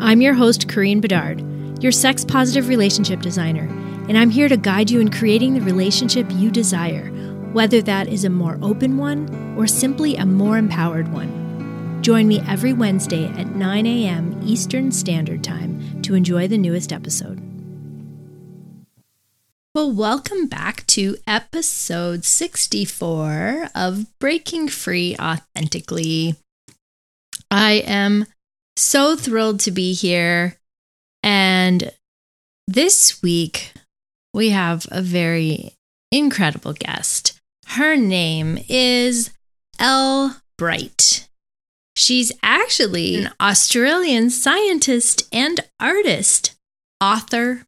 I'm your host, Kareen Bedard, your sex positive relationship designer, and I'm here to guide you in creating the relationship you desire, whether that is a more open one or simply a more empowered one. Join me every Wednesday at 9 a.m. Eastern Standard Time to enjoy the newest episode. Well, welcome back to episode 64 of Breaking Free Authentically. I am so thrilled to be here. And this week, we have a very incredible guest. Her name is Elle Bright. She's actually mm. an Australian scientist and artist, author,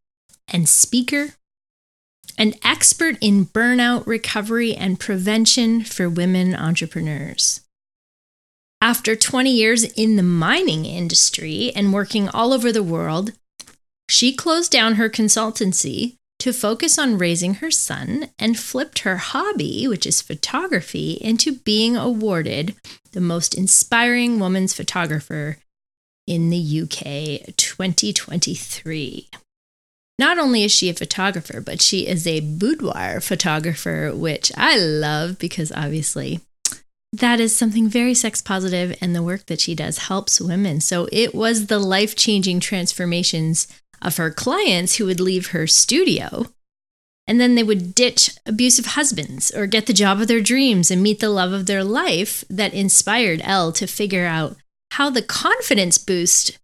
and speaker an expert in burnout recovery and prevention for women entrepreneurs. After 20 years in the mining industry and working all over the world, she closed down her consultancy to focus on raising her son and flipped her hobby, which is photography, into being awarded the most inspiring woman's photographer in the UK 2023. Not only is she a photographer, but she is a boudoir photographer, which I love because obviously that is something very sex positive, and the work that she does helps women. So it was the life changing transformations of her clients who would leave her studio and then they would ditch abusive husbands or get the job of their dreams and meet the love of their life that inspired Elle to figure out how the confidence boost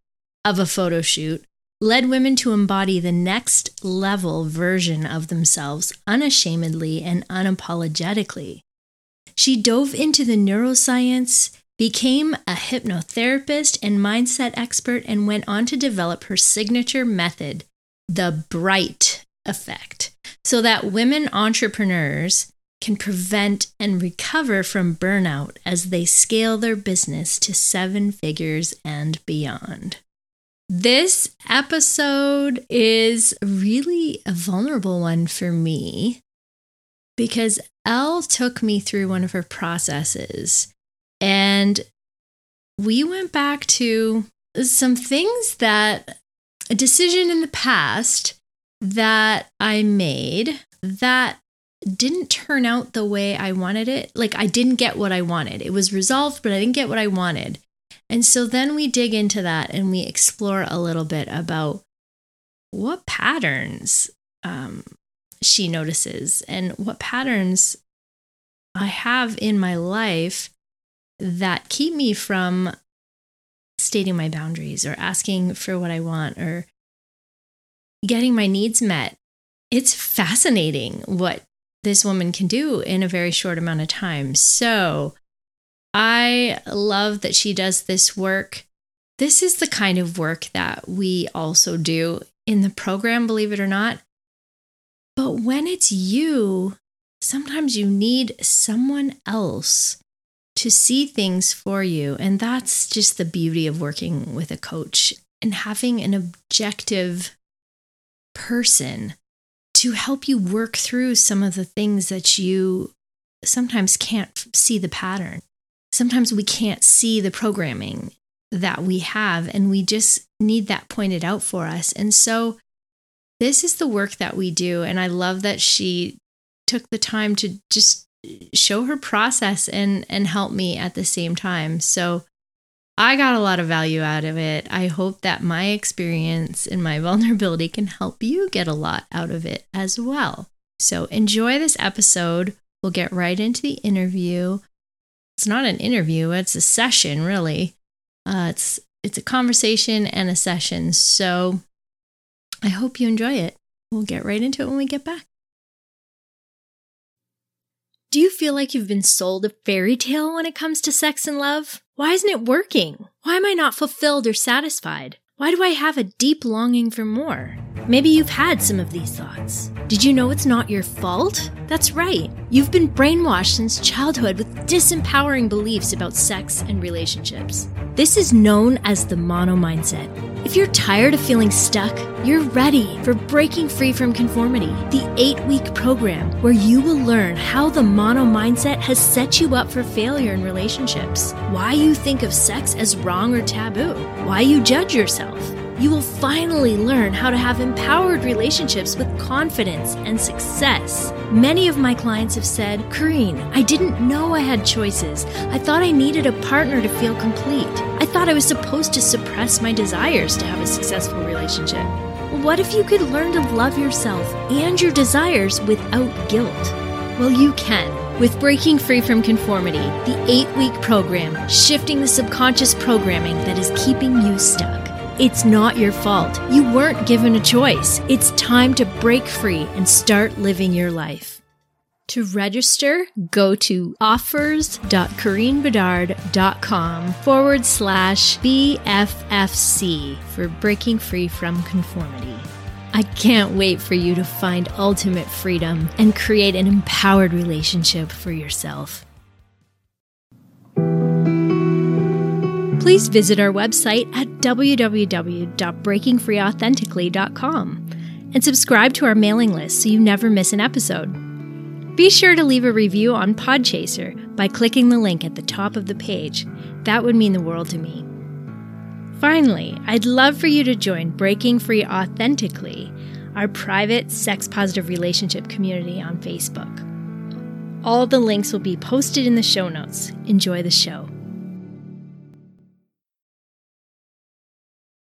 of a photo shoot led women to embody the next level version of themselves unashamedly and unapologetically. She dove into the neuroscience, became a hypnotherapist and mindset expert, and went on to develop her signature method, the Bright Effect, so that women entrepreneurs can prevent and recover from burnout as they scale their business to seven figures and beyond. This episode is really a vulnerable one for me because Elle took me through one of her processes and we went back to some things that a decision in the past that I made that didn't turn out the way I wanted it. Like I didn't get what I wanted. It was resolved, but I didn't get what I wanted. And so then we dig into that and we explore a little bit about what patterns um, she notices and what patterns I have in my life that keep me from stating my boundaries or asking for what I want or getting my needs met. It's fascinating what this woman can do in a very short amount of time. So, I love that she does this work. This is the kind of work that we also do in the program, believe it or not. But when it's you, sometimes you need someone else to see things for you. And that's just the beauty of working with a coach and having an objective person to help you work through some of the things that you sometimes can't see the pattern sometimes we can't see the programming that we have and we just need that pointed out for us. And so this is the work that we do. And I love that she took the time to just show her process and and help me at the same time. So I got a lot of value out of it. I hope that my experience and my vulnerability can help you get a lot out of it as well. So enjoy this episode. We'll get right into the interview it's not an interview, it's a session, really. Uh, it's it's a conversation and a session. So I hope you enjoy it. We'll get right into it when we get back. Do you feel like you've been sold a fairy tale when it comes to sex and love? Why isn't it working? Why am I not fulfilled or satisfied? Why do I have a deep longing for more? Maybe you've had some of these thoughts. Did you know it's not your fault? That's right. You've been brainwashed since childhood with disempowering beliefs about sex and relationships. This is known as the mono mindset. If you're tired of feeling stuck, you're ready for Breaking Free from Conformity, the eight week program where you will learn how the mono mindset has set you up for failure in relationships, why you think of sex as wrong or taboo, why you judge yourself you will finally learn how to have empowered relationships with confidence and success. Many of my clients have said, Kareen, I didn't know I had choices. I thought I needed a partner to feel complete. I thought I was supposed to suppress my desires to have a successful relationship. What if you could learn to love yourself and your desires without guilt? Well, you can with Breaking Free from Conformity, the eight week program shifting the subconscious programming that is keeping you stuck. It's not your fault. You weren't given a choice. It's time to break free and start living your life. To register, go to offers.kareenbedard.com forward slash BFFC for breaking free from conformity. I can't wait for you to find ultimate freedom and create an empowered relationship for yourself. Please visit our website at www.breakingfreeauthentically.com and subscribe to our mailing list so you never miss an episode. Be sure to leave a review on Podchaser by clicking the link at the top of the page. That would mean the world to me. Finally, I'd love for you to join Breaking Free Authentically, our private sex positive relationship community on Facebook. All the links will be posted in the show notes. Enjoy the show.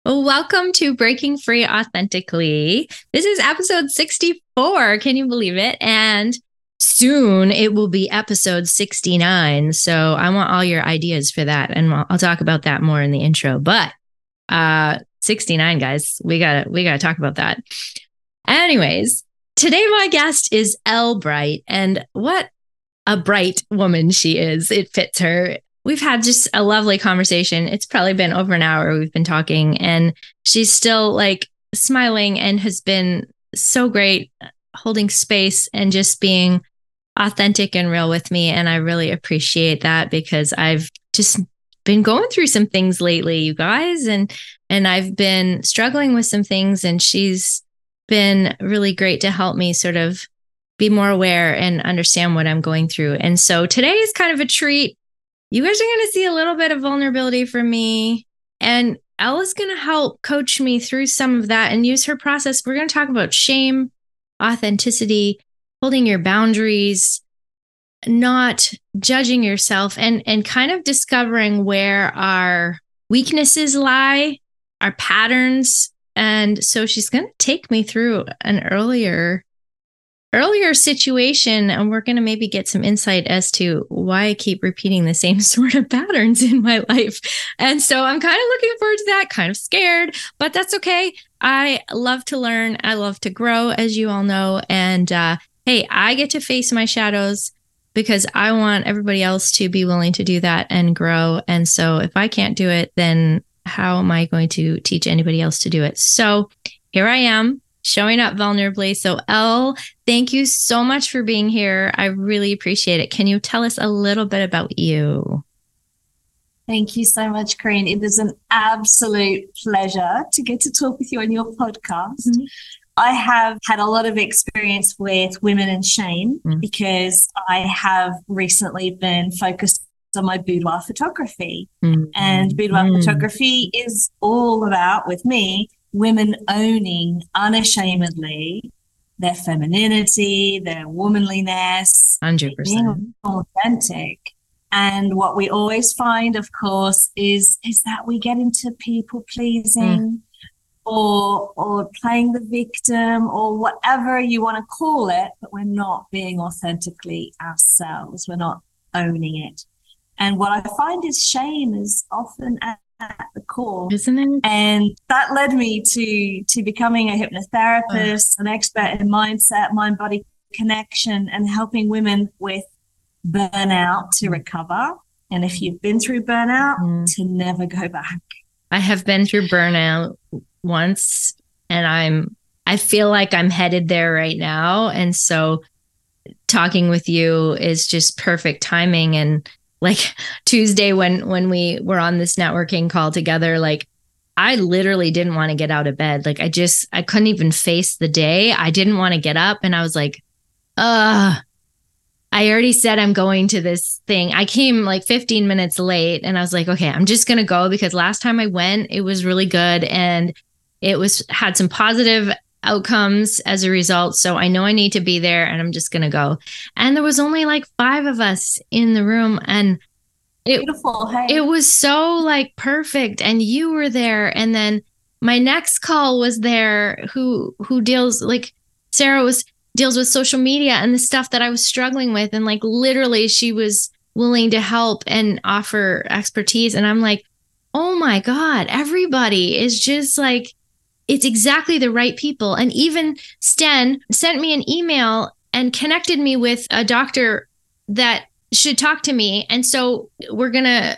Welcome to Breaking Free Authentically. This is episode 64. Can you believe it? And soon it will be episode 69. So I want all your ideas for that. And I'll talk about that more in the intro. But uh 69 guys, we got to we got to talk about that. Anyways, today my guest is Elle Bright and what a bright woman she is. It fits her we've had just a lovely conversation. It's probably been over an hour we've been talking, and she's still like smiling and has been so great holding space and just being authentic and real with me. And I really appreciate that because I've just been going through some things lately, you guys, and and I've been struggling with some things, and she's been really great to help me sort of be more aware and understand what I'm going through. And so today is kind of a treat you guys are going to see a little bit of vulnerability from me. And Ella's going to help coach me through some of that and use her process. We're going to talk about shame, authenticity, holding your boundaries, not judging yourself, and, and kind of discovering where our weaknesses lie, our patterns. And so she's going to take me through an earlier earlier situation and we're going to maybe get some insight as to why I keep repeating the same sort of patterns in my life. And so I'm kind of looking forward to that, kind of scared, but that's okay. I love to learn. I love to grow, as you all know. And uh, hey, I get to face my shadows because I want everybody else to be willing to do that and grow. And so if I can't do it, then how am I going to teach anybody else to do it? So here I am showing up vulnerably. So, Elle, thank you so much for being here. I really appreciate it. Can you tell us a little bit about you? Thank you so much, Kareen. It is an absolute pleasure to get to talk with you on your podcast. Mm-hmm. I have had a lot of experience with women and shame mm-hmm. because I have recently been focused on my boudoir photography. Mm-hmm. And boudoir mm. photography is all about, with me, women owning unashamedly their femininity, their womanliness, 100%. being authentic. And what we always find, of course, is is that we get into people pleasing mm. or or playing the victim or whatever you want to call it, but we're not being authentically ourselves. We're not owning it. And what I find is shame is often at the core, isn't it? And that led me to to becoming a hypnotherapist, oh. an expert in mindset, mind body connection, and helping women with burnout to mm. recover. And if you've been through burnout, mm. to never go back. I have been through burnout once and I'm I feel like I'm headed there right now and so talking with you is just perfect timing and like Tuesday when when we were on this networking call together like I literally didn't want to get out of bed. Like I just I couldn't even face the day. I didn't want to get up and I was like uh I already said I'm going to this thing. I came like 15 minutes late and I was like, okay, I'm just going to go because last time I went, it was really good and it was had some positive outcomes as a result. So I know I need to be there and I'm just going to go. And there was only like five of us in the room and it, Beautiful. Hey. it was so like perfect and you were there and then my next call was there who who deals like Sarah was deals with social media and the stuff that I was struggling with and like literally she was willing to help and offer expertise and I'm like oh my god everybody is just like it's exactly the right people. And even Sten sent me an email and connected me with a doctor that should talk to me. And so we're going to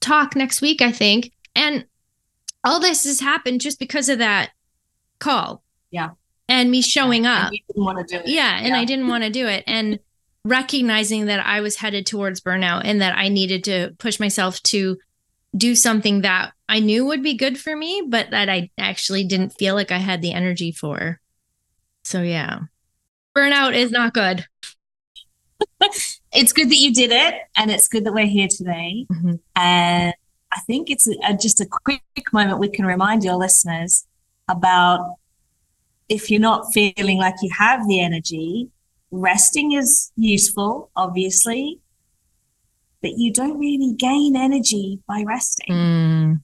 talk next week I think. And all this has happened just because of that call. Yeah. and me showing And up. you didn't want to do it. yeah and i didn't want to do it. And recognizing that i was headed towards burnout and that i needed to push myself to do something that i knew would be good for me but that i actually didn't feel like i had the energy for so yeah burnout is not good It's good that you did it, and it's good that we're here today. Mhm. And I think it's a- just a quick moment we can remind your listeners about if you're not feeling like you have the energy, resting is useful, obviously, but you don't really gain energy by resting. Mm,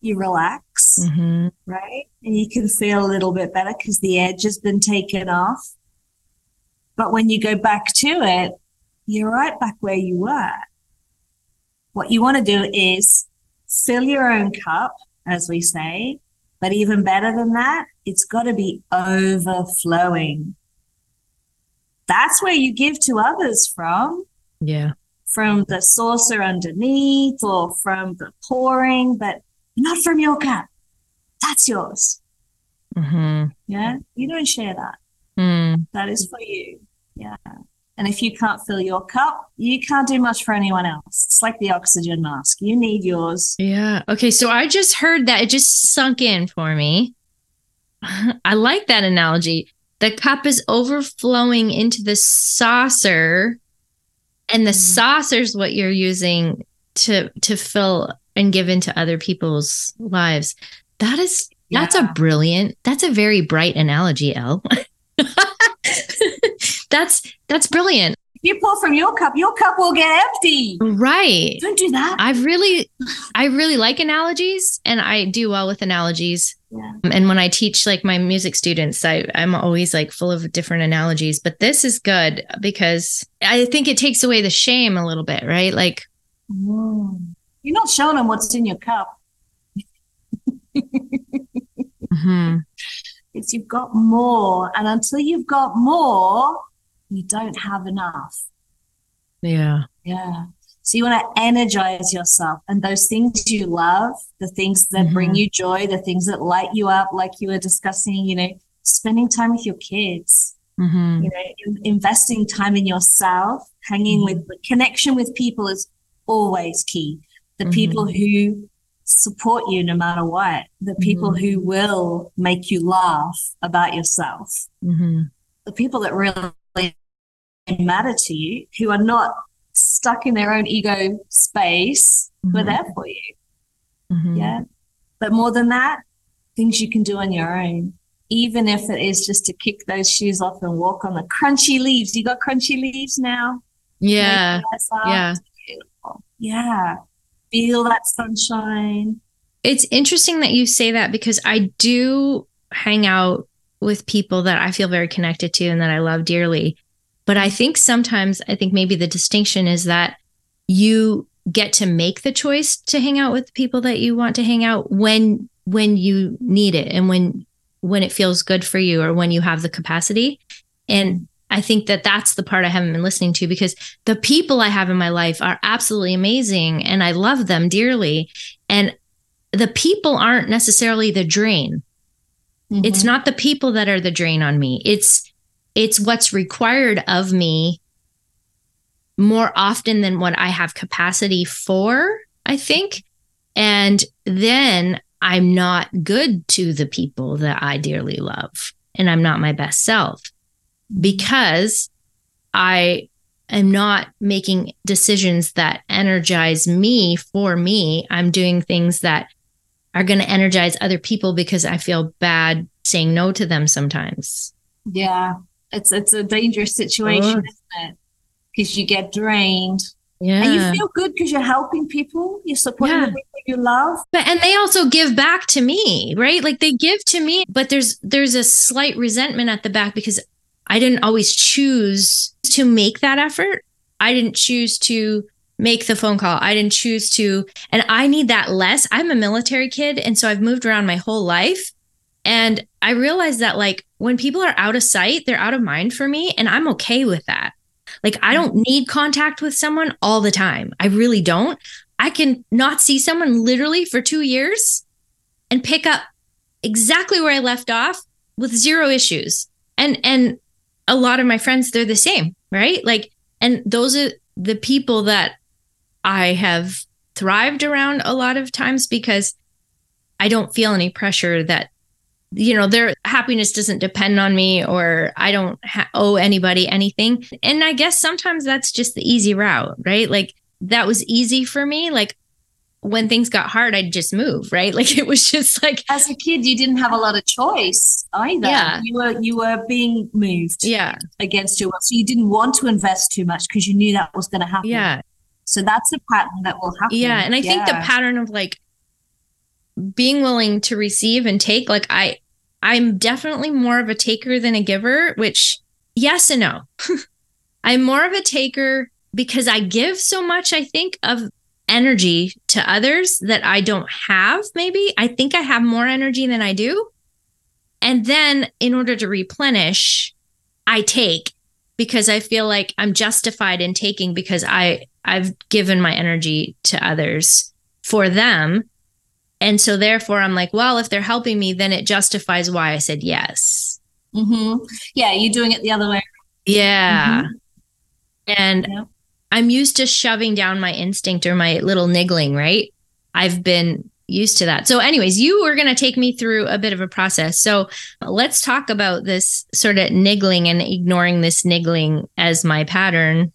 You relax, mhm. right? And you can feel a little bit better because the edge has been taken off. But when you go back to it, you're right back where you were. What you want to do is fill your own cup, as we say, but even better than that, it's got to be overflowing. That's where you give to others from, yeah from the saucer underneath or from the pouring, but not from your cup. That's yours. Mhm. Yeah. You don't share that. Mm. That is for you. Yeah. And if you can't fill your cup, you can't do much for anyone else. It's like the oxygen mask. You need yours. Yeah. Okay. So I just heard that it just sunk in for me. I like that analogy. The cup is overflowing into the saucer, and the Mm. saucer's what you're using to to fill and give into other people's lives. That is that's a brilliant, that's a very bright analogy, Elle that's that's brilliant. If you pour from your cup, your cup will get empty. Right. Don't do that. I really, I really like analogies, and I do well with analogies. Yeah. And when I teach like my music students, I I'm always like full of different analogies. But this is good because I think it takes away the shame a little bit, right? Like, Mm. You're not showing them what's in your cup. mhm, It's you've got more. And until you've got more, you don't have enough. yeah, Yeah. So you want to energize yourself and those things you love, the things that bring Mhm. you joy, the things that light you up, like you were discussing, you know, spending time with your kids, mhm, you know, in- investing time in yourself, hanging with connection with people is always key. The Mhm. people who support you no matter what, the people Mhm. who will make you laugh about yourself mhm, the people that really matter to you, who are not stuck in their own ego space, we're Mhm. there for you. mhm. Yeah. But more than that, things you can do on your own, even if it is just to kick those shoes off and walk on the crunchy leaves. You got crunchy leaves now? yeah, yeah. Yeah. Feel that sunshine. It's interesting that you say that because I do hang out with people that I feel very connected to and that I love dearly. But I think sometimes, I think maybe the distinction is that you get to make the choice to hang out with the people that you want to hang out when when you need it and when when it feels good for you or when you have the capacity. And I think that that's the part I haven't been listening to because the people I have in my life are absolutely amazing and I love them dearly. And the people aren't necessarily the drain. It's Mhm. not the people that are the drain on me. It's it's what's required of me more often than what I have capacity for, I think. And then I'm not good to the people that I dearly love and I'm not my best self because I am not making decisions that energize me for me. I'm doing things that are going to energize other people because I feel bad saying no to them sometimes. Yeah, it's it's a dangerous situation, Ugh. isn't it? Because you get drained, Yeah. and you feel good because you're helping people, you're supporting Yeah. the people you love. but and they also give back to me, right? Like they give to me, but there's there's a slight resentment at the back because I didn't always choose to make that effort. I didn't choose to make the phone call. I didn't choose to and I need that less. I'm a military kid and so I've moved around my whole life and I realized that like when people are out of sight, they're out of mind for me and I'm okay with that. Like I mm. don't need contact with someone all the time. I really don't. I can not see someone literally for 2 years and pick up exactly where I left off with zero issues. And and a lot of my friends they're the same, right? Like and those are the people that I have thrived around a lot of times because I don't feel any pressure that you know their happiness doesn't depend on me or I don't ha- owe anybody anything. And I guess sometimes that's just the easy route, right? Like that was easy for me. Like when things got hard, I'd just move, right? Like it was just like As a kid, you didn't have a lot of choice either. Yeah. You were you were being moved yeah, against your will, so you didn't want to invest too much because you knew that was going to happen. yeah. So that's a pattern that will happen. Yeah. And I think the pattern of like being willing to receive and take, like I I'm definitely more of a taker than a giver, which yes and no. I'm more of a taker because I give so much, I think, of energy to others that I don't have, maybe. I think I have more energy than I do. And then in order to replenish, I take because I feel like I'm justified in taking because I I've given my energy to others for them. And so therefore I'm like, well, if they're helping me, then it justifies why I said yes. Mm-hmm. Yeah, you're doing it the other way. Yeah. And Yeah. I'm used to shoving down my instinct or my little niggling, right? I've been used to that. So, anyways, you were going to take me through a bit of a process. So, let's talk about this sort of niggling and ignoring this niggling as my pattern.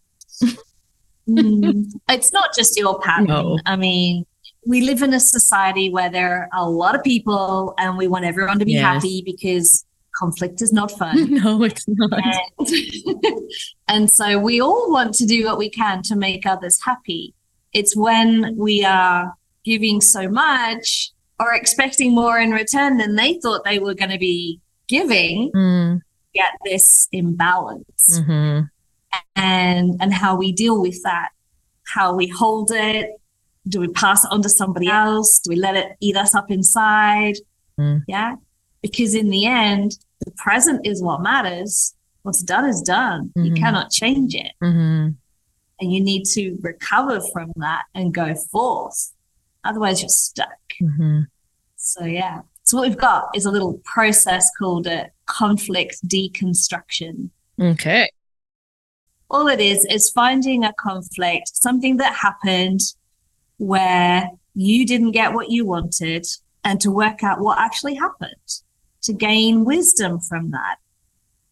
Mm. it's not just your pattern. No. I mean, we live in a society where there are a lot of people and we want everyone to be Yes. happy because conflict is not fun. no, it's not. and, and so we all want to do what we can to make others happy. It's when we are giving so much or expecting more in return than they thought they were going to be giving, Mm, get this imbalance mhm. and and how we deal with that how we hold it do we pass it on to somebody else? Do we let it eat us up inside? Mm. yeah. Because in the end the present is what matters. What's done is done. You Mhm. cannot change it. Mhm. and you need to recover from that and go forth. Otherwise you're stuck. Mhm. so yeah. So what we've got is a little process called a conflict deconstruction. Okay. all it is is finding a conflict, something that happened where you didn't get what you wanted, and to work out what actually happened, to gain wisdom from that.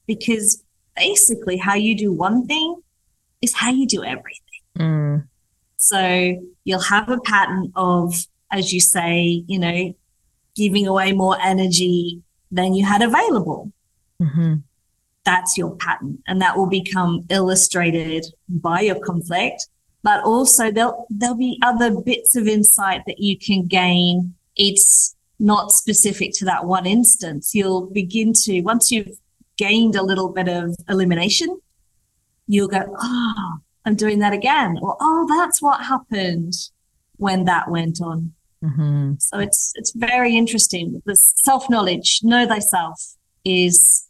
Because basically, how you do one thing is how you do everything. Mm, So you'll have a pattern of, as you say, you know, giving away more energy than you had available mhm. that's your pattern and that will become illustrated by your conflict but also there'll there'll be other bits of insight that you can gain it's not specific to that one instance you'll begin to once you've gained a little bit of elimination you'll go oh i'm doing that again or oh that's what happened when that went on Mhm. so it's it's very interesting. The self knowledge, know thyself, is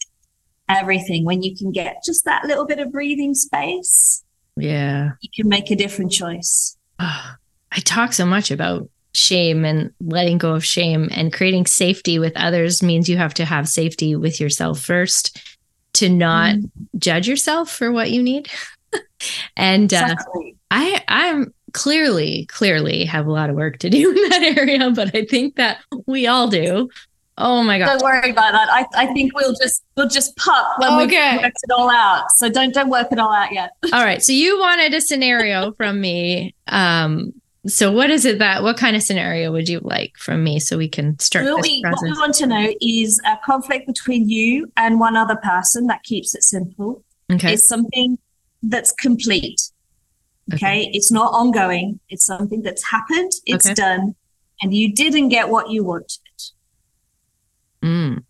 everything. When you can get just that little bit of breathing space, Yeah. you can make a different choice. Ah, I talk so much about shame and letting go of shame and creating safety with others means you have to have safety with yourself first to not mm. judge yourself for what you need. and uh, exactly. I I'm clearly clearly have a lot of work to do in that area, but I think that we all do. Oh my god! Don't worry about that. I, I think we'll just we'll just pop when okay. we worked it all out. So don't don't work it all out yet. all right. So you wanted a scenario from me. Um. So what is it that what kind of scenario would you like from me so we can start? What we, what we want to know is a conflict between you and one other person. That keeps it simple. Okay. Is something that's complete. Okay? okay. It's not ongoing. It's something that's happened. It's okay. done, and you didn't get what you wanted. Mm.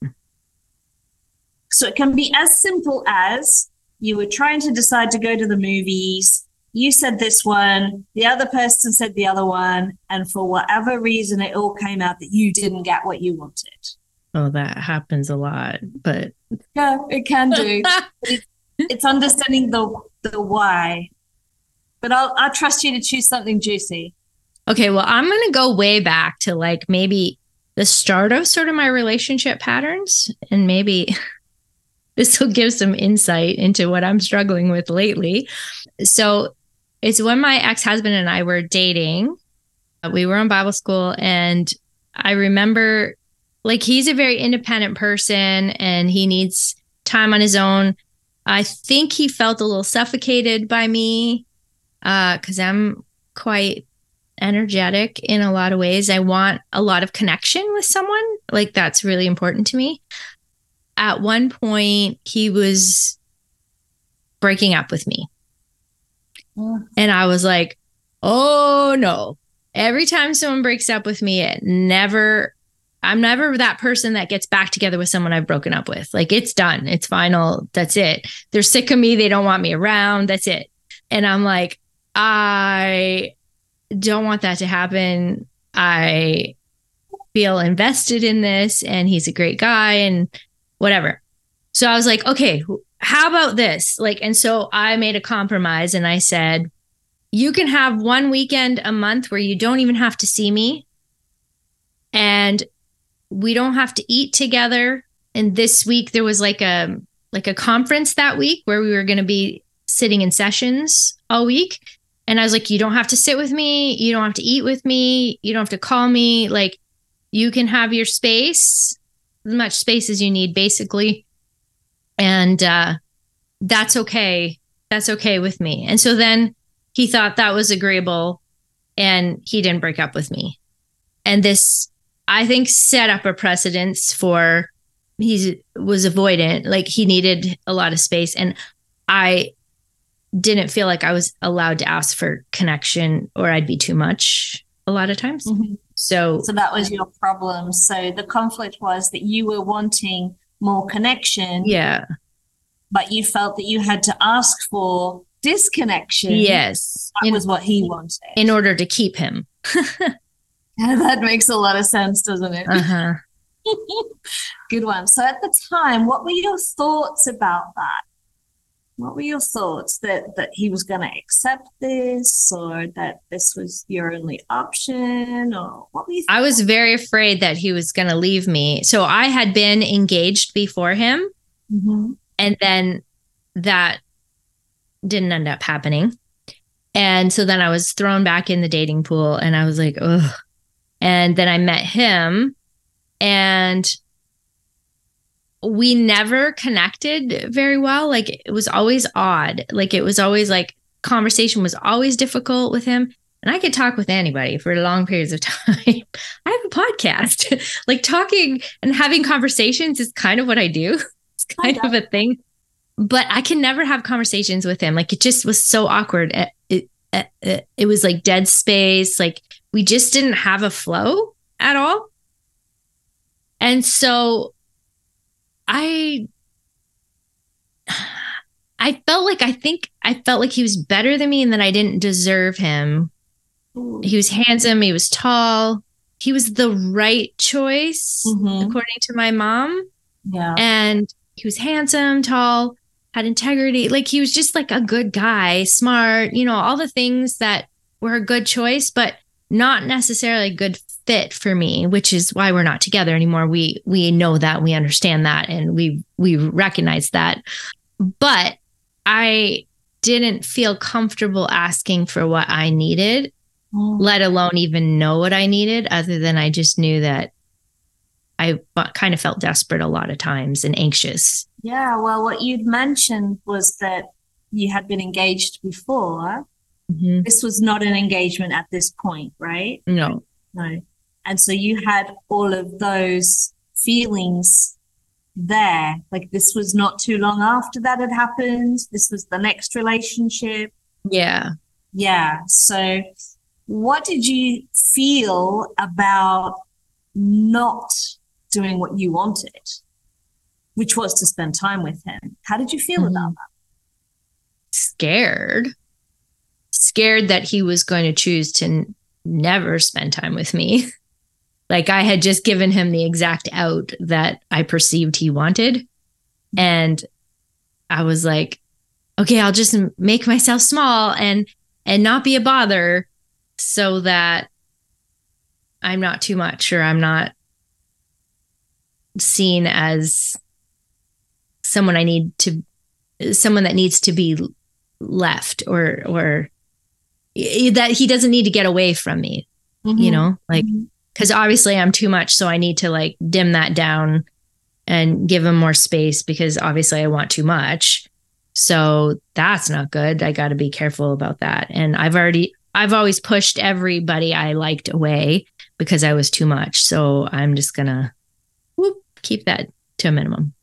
So it can be as simple as you were trying to decide to go to the movies. You said this one, the other person said the other one, and for whatever reason, it all came out that you didn't get what you wanted. Oh, that happens a lot, but yeah, it can do. it's, it's understanding the the why. But I'll I'll trust you to choose something juicy. Okay, well, I'm gonna go way back to like maybe the start of sort of my relationship patterns. And maybe this will give some insight into what I'm struggling with lately. So it's when my ex husband and I were dating. We were in Bible school, and I remember like he's a very independent person and he needs time on his own. I think he felt a little suffocated by me because uh, I'm quite energetic in a lot of ways. I want a lot of connection with someone. Like that's really important to me. At one point, he was breaking up with me. Mm. And I was like, oh no. Every time someone breaks up with me, it never, I'm never that person that gets back together with someone I've broken up with. Like it's done, it's final, that's it. They're sick of me, they don't want me around, that's it. And I'm like, I don't want that to happen. I feel invested in this and he's a great guy and whatever. So I was like, okay, how about this? Like, and so I made a compromise and I said, you can have one weekend a month where you don't even have to see me. And we don't have to eat together. And this week there was like a like a conference that week where we were going to be sitting in sessions all week. And I was like, you don't have to sit with me. You don't have to eat with me. You don't have to call me. Like, you can have your space, as much space as you need, basically. And uh, that's okay. That's okay with me. And so then he thought that was agreeable and he didn't break up with me. And this, I think, set up a precedence for he was avoidant. Like, he needed a lot of space. And I didn't feel like I was allowed to ask for connection or I'd be too much a lot of times. Mm-hmm. So So that was your problem. So the conflict was that you were wanting more connection. Yeah. But you felt that you had to ask for disconnection. Yes. That in, was what he wanted. In order to keep him. yeah, that makes a lot of sense, doesn't it? Uh-huh. Good one. So at the time, what were your thoughts about that? What were your thoughts? That that he was going to accept this or that this was your only option or what were you i was very afraid that he was going to leave me. So i had been engaged before him mm-hmm. and then that didn't end up happening. And so then i was thrown back in the dating pool and i was like ugh. And then i met him and we never connected very well. Like it was always odd. Like it was always like conversation was always difficult with him. And I could talk with anybody for long periods of time. I have a podcast. like talking and having conversations is kind of what I do. It's kind of a thing. But I can never have conversations with him. Like it just was so awkward. It, it, it was like dead space. Like we just didn't have a flow at all. And so I I felt like I think I felt like he was better than me and that I didn't deserve him. He was handsome, he was tall, he was the right choice mm-hmm. according to my mom. Yeah. And he was handsome, tall, had integrity. Like he was just like a good guy, smart, you know, all the things that were a good choice, but not necessarily a good fit for me, which is why we're not together anymore. We we know that, we understand that, and we we recognize that. But I didn't feel comfortable asking for what I needed, Mm. let alone even know what I needed, other than I just knew that I kind of felt desperate a lot of times and anxious. Yeah, well, what you'd mentioned was that you had been engaged before. Mhm. This was not an engagement at this point, right? No. No. And so you had all of those feelings there. Like this was not too long after that had happened. This was the next relationship. Yeah. Yeah. So what did you feel about not doing what you wanted, which was to spend time with him? How did you feel Mhm. about that? Scared. Scared that he was going to choose to n- never spend time with me. like I had just given him the exact out that I perceived he wanted. And I was like, okay, I'll just make myself small and and not be a bother so that I'm not too much or I'm not seen as someone I need to someone that needs to be left or or that he doesn't need to get away from me, you know? Like Mhm. cuz obviously I'm too much so I need to like dim that down and give him more space because obviously I want too much. So that's not good. I got to be careful about that. And I've already I've always pushed everybody I liked away because I was too much. So I'm just going to whoop, keep that to a minimum.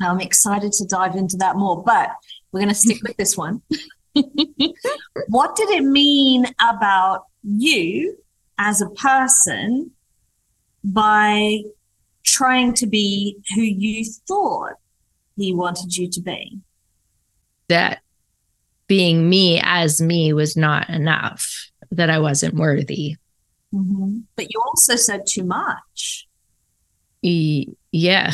I'm excited to dive into that more, but we're going to stick with this one. what did it mean about you as a person by trying to be who you thought he wanted you to be? that being me as me was not enough, that I wasn't worthy. Mm-hmm. But you also said too much. E- yeah.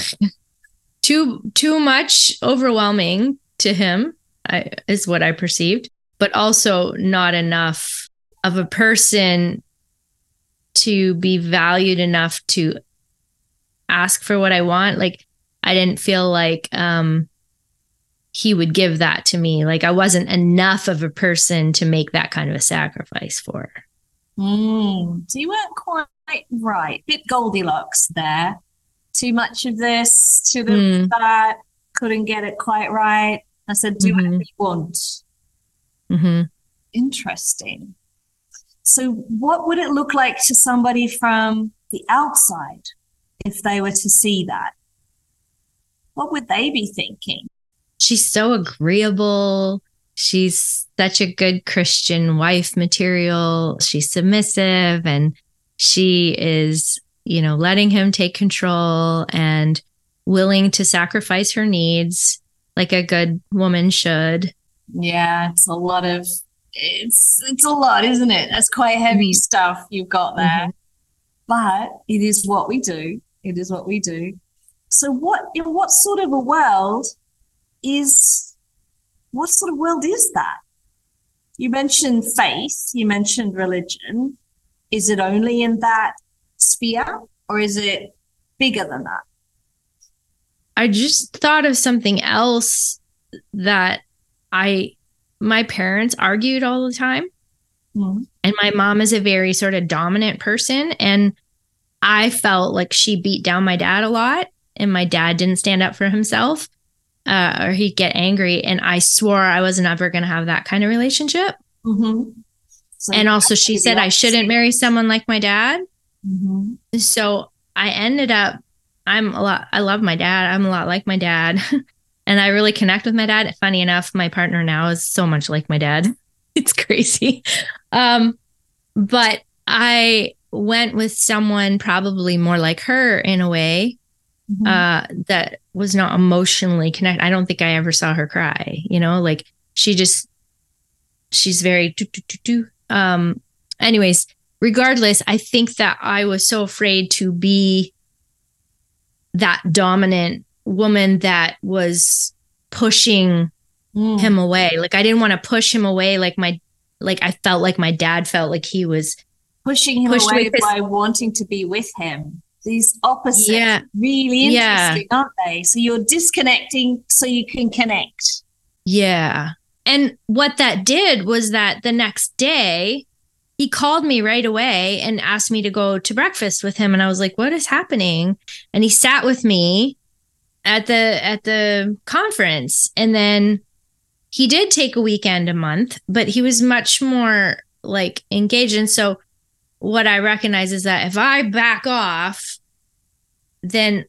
too too much overwhelming to him I, is what I perceived, but also not enough of a person to be valued enough to ask for what I want. Like I didn't feel like um he would give that to me. Like I wasn't enough of a person to make that kind of a sacrifice for. Mm. So you weren't quite right. Bit Goldilocks there. Too much of this, too little Mm. of that. Couldn't get it quite right. I said, do Mhm. whatever you want. hmm Interesting. So, what would it look like to somebody from the outside if they were to see that? What would they be thinking? she's so agreeable. She's such a good Christian wife material. She's submissive and she is, you know, letting him take control and willing to sacrifice her needs like a good woman should. Yeah, it's a lot of it's it's a lot, isn't it? That's quite heavy Mhm. stuff you've got there. Mhm. But it is what we do. It is what we do. So what in what sort of a world is what sort of world is that? You mentioned faith, you mentioned religion. Is it only in that sphere or is it bigger than that? I just thought of something else that I, my parents argued all the time. Mm. And my mom is a very sort of dominant person. And I felt like she beat down my dad a lot. And my dad didn't stand up for himself uh, or he'd get angry. And I swore I was never going to have that kind of relationship. Mm-hmm. So and also, she said I shouldn't marry someone like my dad. hmm So I ended up, I'm a lot, I love my dad. I'm a lot like my dad. and I really connect with my dad. Funny enough, my partner now is so much like my dad. It's crazy. Um, but I went with someone probably more like her in a way Mm-hmm. uh, that was not emotionally connected. I don't think I ever saw her cry, you know, like she just, she's very, doo, doo, doo, doo. um, anyways, regardless, I think that I was so afraid to be that dominant woman that was pushing Mm. him away. Like I didn't want to push him away like my like I felt like my dad felt like he was pushing him away with his- by wanting to be with him. These opposites, Yeah. really Yeah. interesting, aren't they? So you're disconnecting so you can connect. Yeah. And what that did was that the next day, he called me right away and asked me to go to breakfast with him. And I was like, "What is happening?" And he sat with me at the at the conference. And then he did take a weekend a month, but he was much more like engaged. And so what I recognize is that if I back off then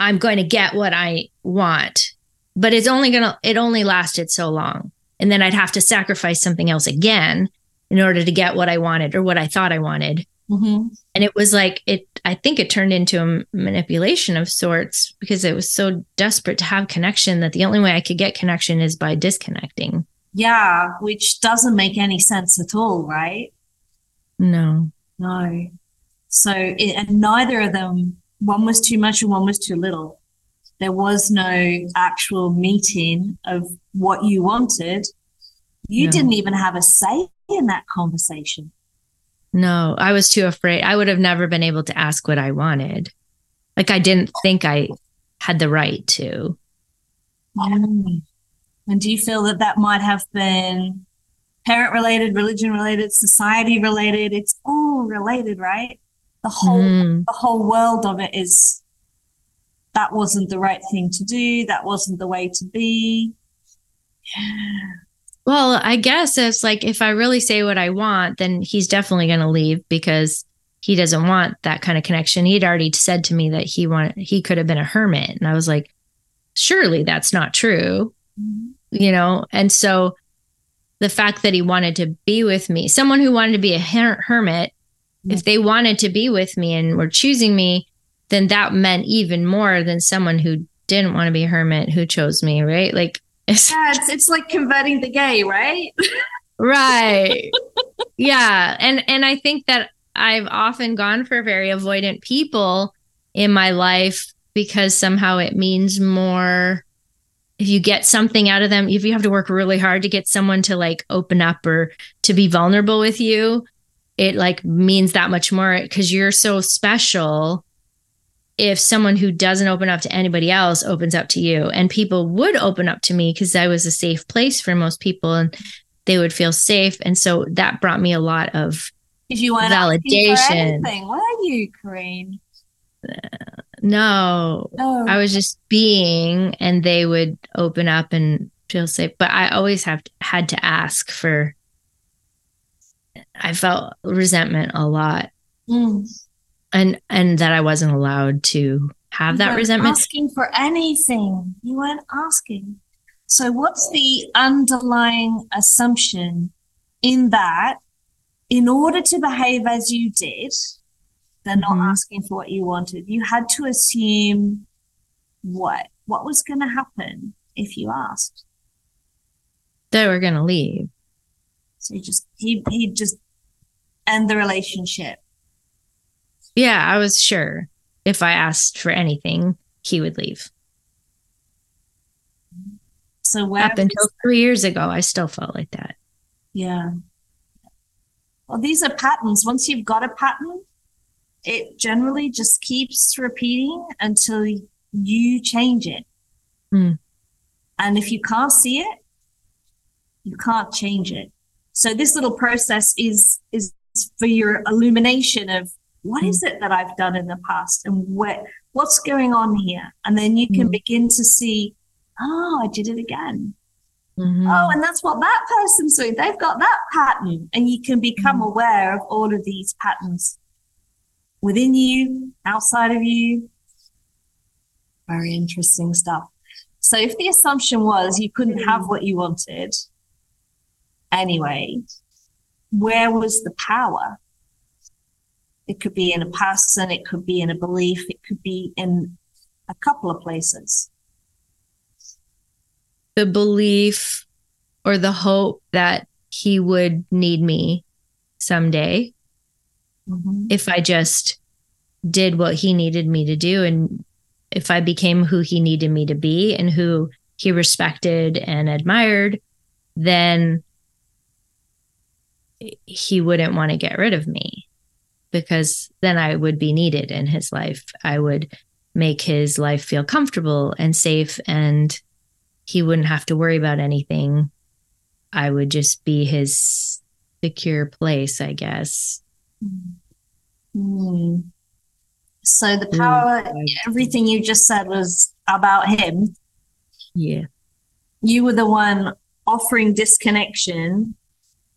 I'm going to get what I want. But it's only gonna it only lasted so long. And then i'd have to sacrifice something else again in order to get what i wanted or what i thought i wanted Mm-hmm. and it was like it i think it turned into a manipulation of sorts because it was so desperate to have connection that the only way i could get connection is by disconnecting Yeah, which doesn't make any sense at all, right? no No. So, it, and neither of them, one was too much and one was too little. There was no actual meeting of what you wanted. You No. didn't even have a say in that conversation. no i was too afraid i would have never been able to ask what i wanted like i didn't think i had the right to Mm. And do you feel that that might have been parent related, religion related, society related? It's all related, right? The whole Mm. the whole world of it is that wasn't the right thing to do. That wasn't the way to be. Well, I guess it's like if I really say what I want, then he's definitely going to leave because he doesn't want that kind of connection. He'd already said to me that he wanted he could have been a hermit, and I was like, surely that's not true, mm-hmm. you know. And so the fact that he wanted to be with me, someone who wanted to be a her- hermit, if they wanted to be with me and were choosing me, then that meant even more than someone who didn't want to be a hermit who chose me, right? Like it's Yeah, it's it's like converting the gay, right? right yeah and and i think that i've often gone for very avoidant people in my life because somehow it means more if you get something out of them if you have to work really hard to get someone to like open up or to be vulnerable with you it like means that much more because you're so special if someone who doesn't open up to anybody else opens up to you. And people would open up to me because i was a safe place for most people and they would feel safe. And so that brought me a lot of If you weren't Validation. anything, were you, Corinne? no. Oh, i was just being and they would open up and feel safe. But i always have had to ask for i felt resentment a lot. Mm. And and that i wasn't allowed to have You that resentment Asking for anything. You weren't asking. So, what's the underlying assumption in that? In order to behave as you did, they're not Mhm. asking for what you wanted. You had to assume what? What was going to happen if you asked? they were going to leave So, you just, he, he just end the relationship. Yeah i was sure if i asked for anything he would leave So, where up until three years ago i still felt like that Yeah. Well, these are patterns. Once you've got a pattern, it generally just keeps repeating until you change it. Hmm. And if you can't see it, you can't change it. So this little process is is for your illumination of what is it that I've done in the past and what what's going on here. And then you can Hmm. begin to see, oh, I did it again. Mhm. Oh, and that's what that person's doing. They've got that pattern. And you can become Mm-hmm. aware of all of these patterns within you, outside of you. Very interesting stuff. So, if the assumption was you couldn't have what you wanted anyway, where was the power? It could be in a person, it could be in a belief, it could be in a couple of places. the belief or the hope that he would need me someday Mhm. if I just did what he needed me to do and if I became who he needed me to be and who he respected and admired, then he wouldn't want to get rid of me because then I would be needed in his life. I would make his life feel comfortable and safe, and he wouldn't have to worry about anything. I would just be his secure place, I guess. Mm. So the power, mm. everything you just said was about him. Yeah. You were the one offering disconnection,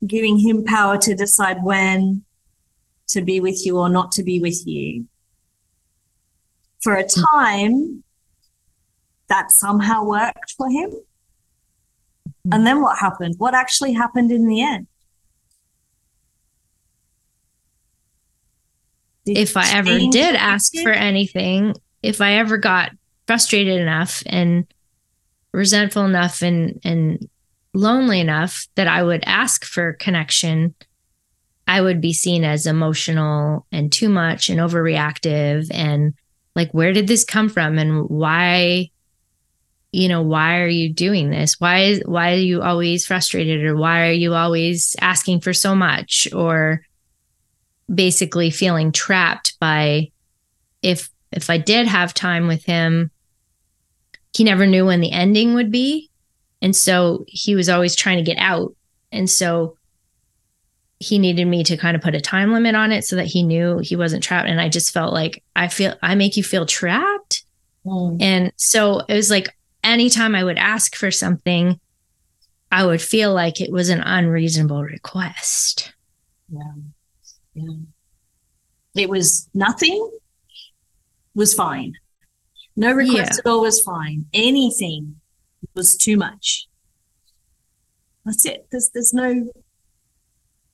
giving him power to decide when to be with you or not to be with you. For a hmm. time, that somehow worked for him. Hmm. And then what happened? What actually happened in the end? Did if I ever did ask for anything, if I ever got frustrated enough and resentful enough and and lonely enough that I would ask for connection, I would be seen as emotional and too much and overreactive and like where did this come from? And why you know why are you doing this? Why is why are you always frustrated? Or why are you always asking for so much? Or basically feeling trapped by if if I did have time with him he never knew when the ending would be. And so he was always trying to get out. And so he needed me to kind of put a time limit on it so that he knew he wasn't trapped and I just felt like I feel I make you feel trapped mm. and so it was like anytime I would ask for something I would feel like it was an unreasonable request yeah yeah. It was nothing was fine. No request yeah. at all was fine. Anything was too much. That's it. There's there's no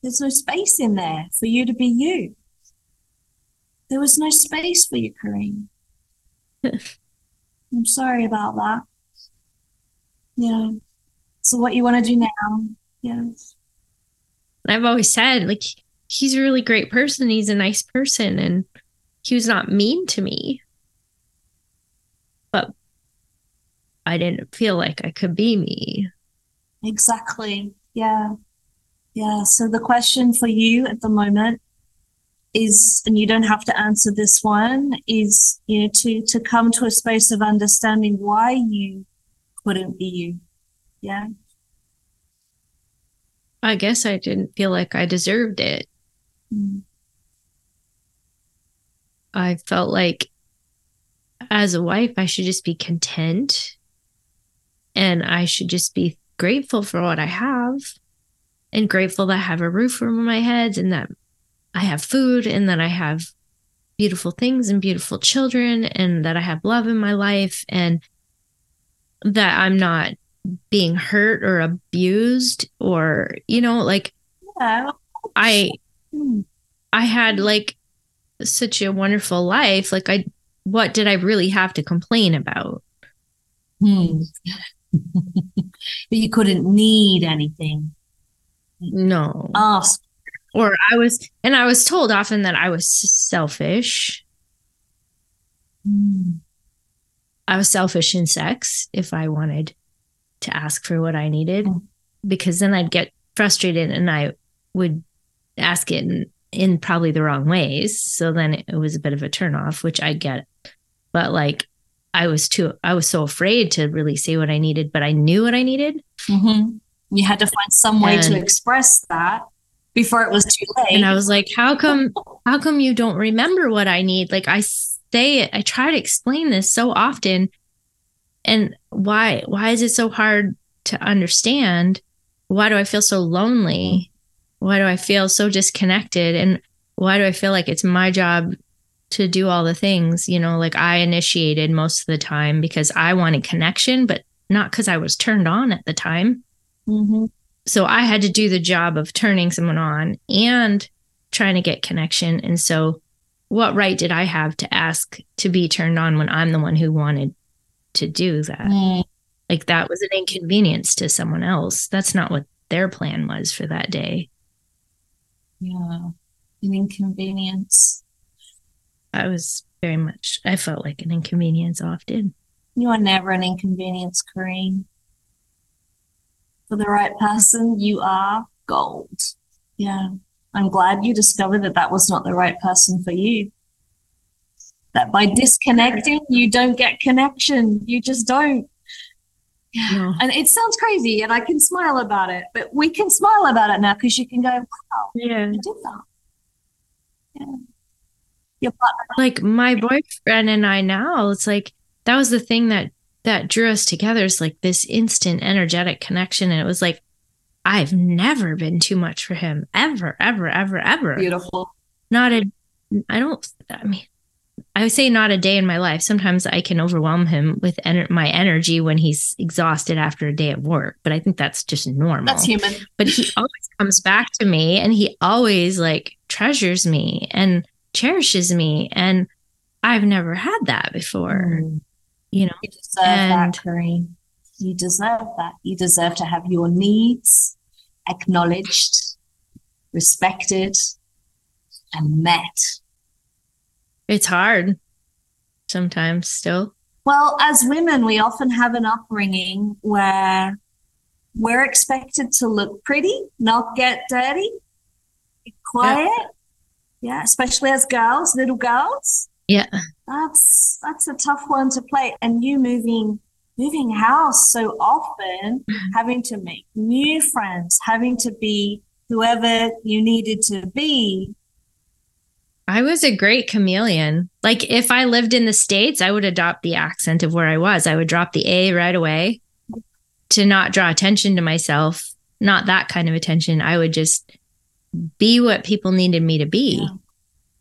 there's no space in there for you to be you. There was no space for you, Corinne. I'm sorry about that. Yeah. So what you want to do now? Yeah. I've always said, like, he's a really great person. He's a nice person and he was not mean to me. But I didn't feel like I could be me. Exactly. Yeah. Yeah. So the question for you at the moment is, and you don't have to answer this one, is, you know, to, to come to a space of understanding why you couldn't be you. Yeah. I guess I didn't feel like I deserved it. Hmm. I felt like as a wife, I should just be content and I should just be grateful for what I have and grateful that I have a roof over my head and that I have food and that I have beautiful things and beautiful children and that I have love in my life and that I'm not being hurt or abused or, you know, like yeah. I I had like such a wonderful life. Like I what did I really have to complain about? Hmm. but you couldn't need anything. No. Ask. Or I was and I was told often that I was selfish. Hmm. I was selfish in sex if I wanted to ask for what I needed hmm. because then I'd get frustrated and I would ask it in, in probably the wrong ways. So then it was a bit of a turnoff, which I get. But like I was too, I was so afraid to really say what I needed, but I knew what I needed. Mm-hmm. You had to find some way and, to express that before it was too late. And I was like, how come, how come you don't remember what I need? Like I say it, I try to explain this so often. And why, why is it so hard to understand? Why do I feel so lonely? why do I feel so disconnected? And why do I feel like it's my job to do all the things? You know, like I initiated most of the time because I wanted connection, but not because I was turned on at the time. Mm-hmm. So I had to do the job of turning someone on and trying to get connection. And so, what right did I have to ask to be turned on when I'm the one who wanted to do that? Mm. Like that was an inconvenience to someone else. That's not what their plan was for that day. Yeah. An inconvenience. I was very much, I felt like an inconvenience often. You are never an inconvenience, Corinne. For the right person, you are gold. Yeah. I'm glad you discovered that that was not the right person for you. That by disconnecting, you don't get connection. You just don't. Yeah. No. And it sounds crazy, and I can smile about it, but we can smile about it now because you can go, wow, yeah, I did that. Yeah. Your partner. Like my boyfriend and I now, it's like that was the thing that that drew us together is like this instant energetic connection. And it was like, I've never been too much for him ever, ever, ever, ever. Beautiful. Not a, I don't, I mean, I would say not a day in my life. Sometimes I can overwhelm him with ener- my energy when he's exhausted after a day at work, but I think that's just normal. That's human. But he always comes back to me and he always like treasures me and cherishes me. And I've never had that before. Mm. You know, you deserve and, that, Kareen. You deserve that. You deserve to have your needs acknowledged, respected, and met it's hard sometimes still. Well, as women, we often have an upbringing where we're expected to look pretty, not get dirty, be quiet. Yeah. yeah, especially as girls, little girls. Yeah. That's that's a tough one to play. And you moving moving house so often, mm-hmm. having to make new friends, having to be whoever you needed to be I was a great chameleon. Like if I lived in the States, I would adopt the accent of where I was. I would drop the A right away to not draw attention to myself, not that kind of attention. I would just be what people needed me to be. Yeah.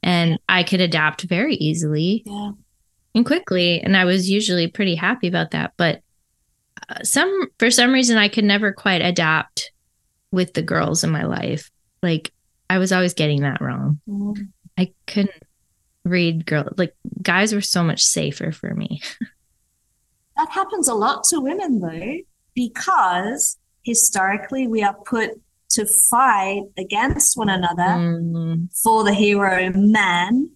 And I could adapt very easily yeah. and quickly. And I was usually pretty happy about that. But uh, some, for some reason, I could never quite adapt with the girls in my life. Like I was always getting that wrong. Mm-hmm. I couldn't read girl like guys were so much safer for me. that happens a lot to women though, because historically we are put to fight against one another mm. for the hero man,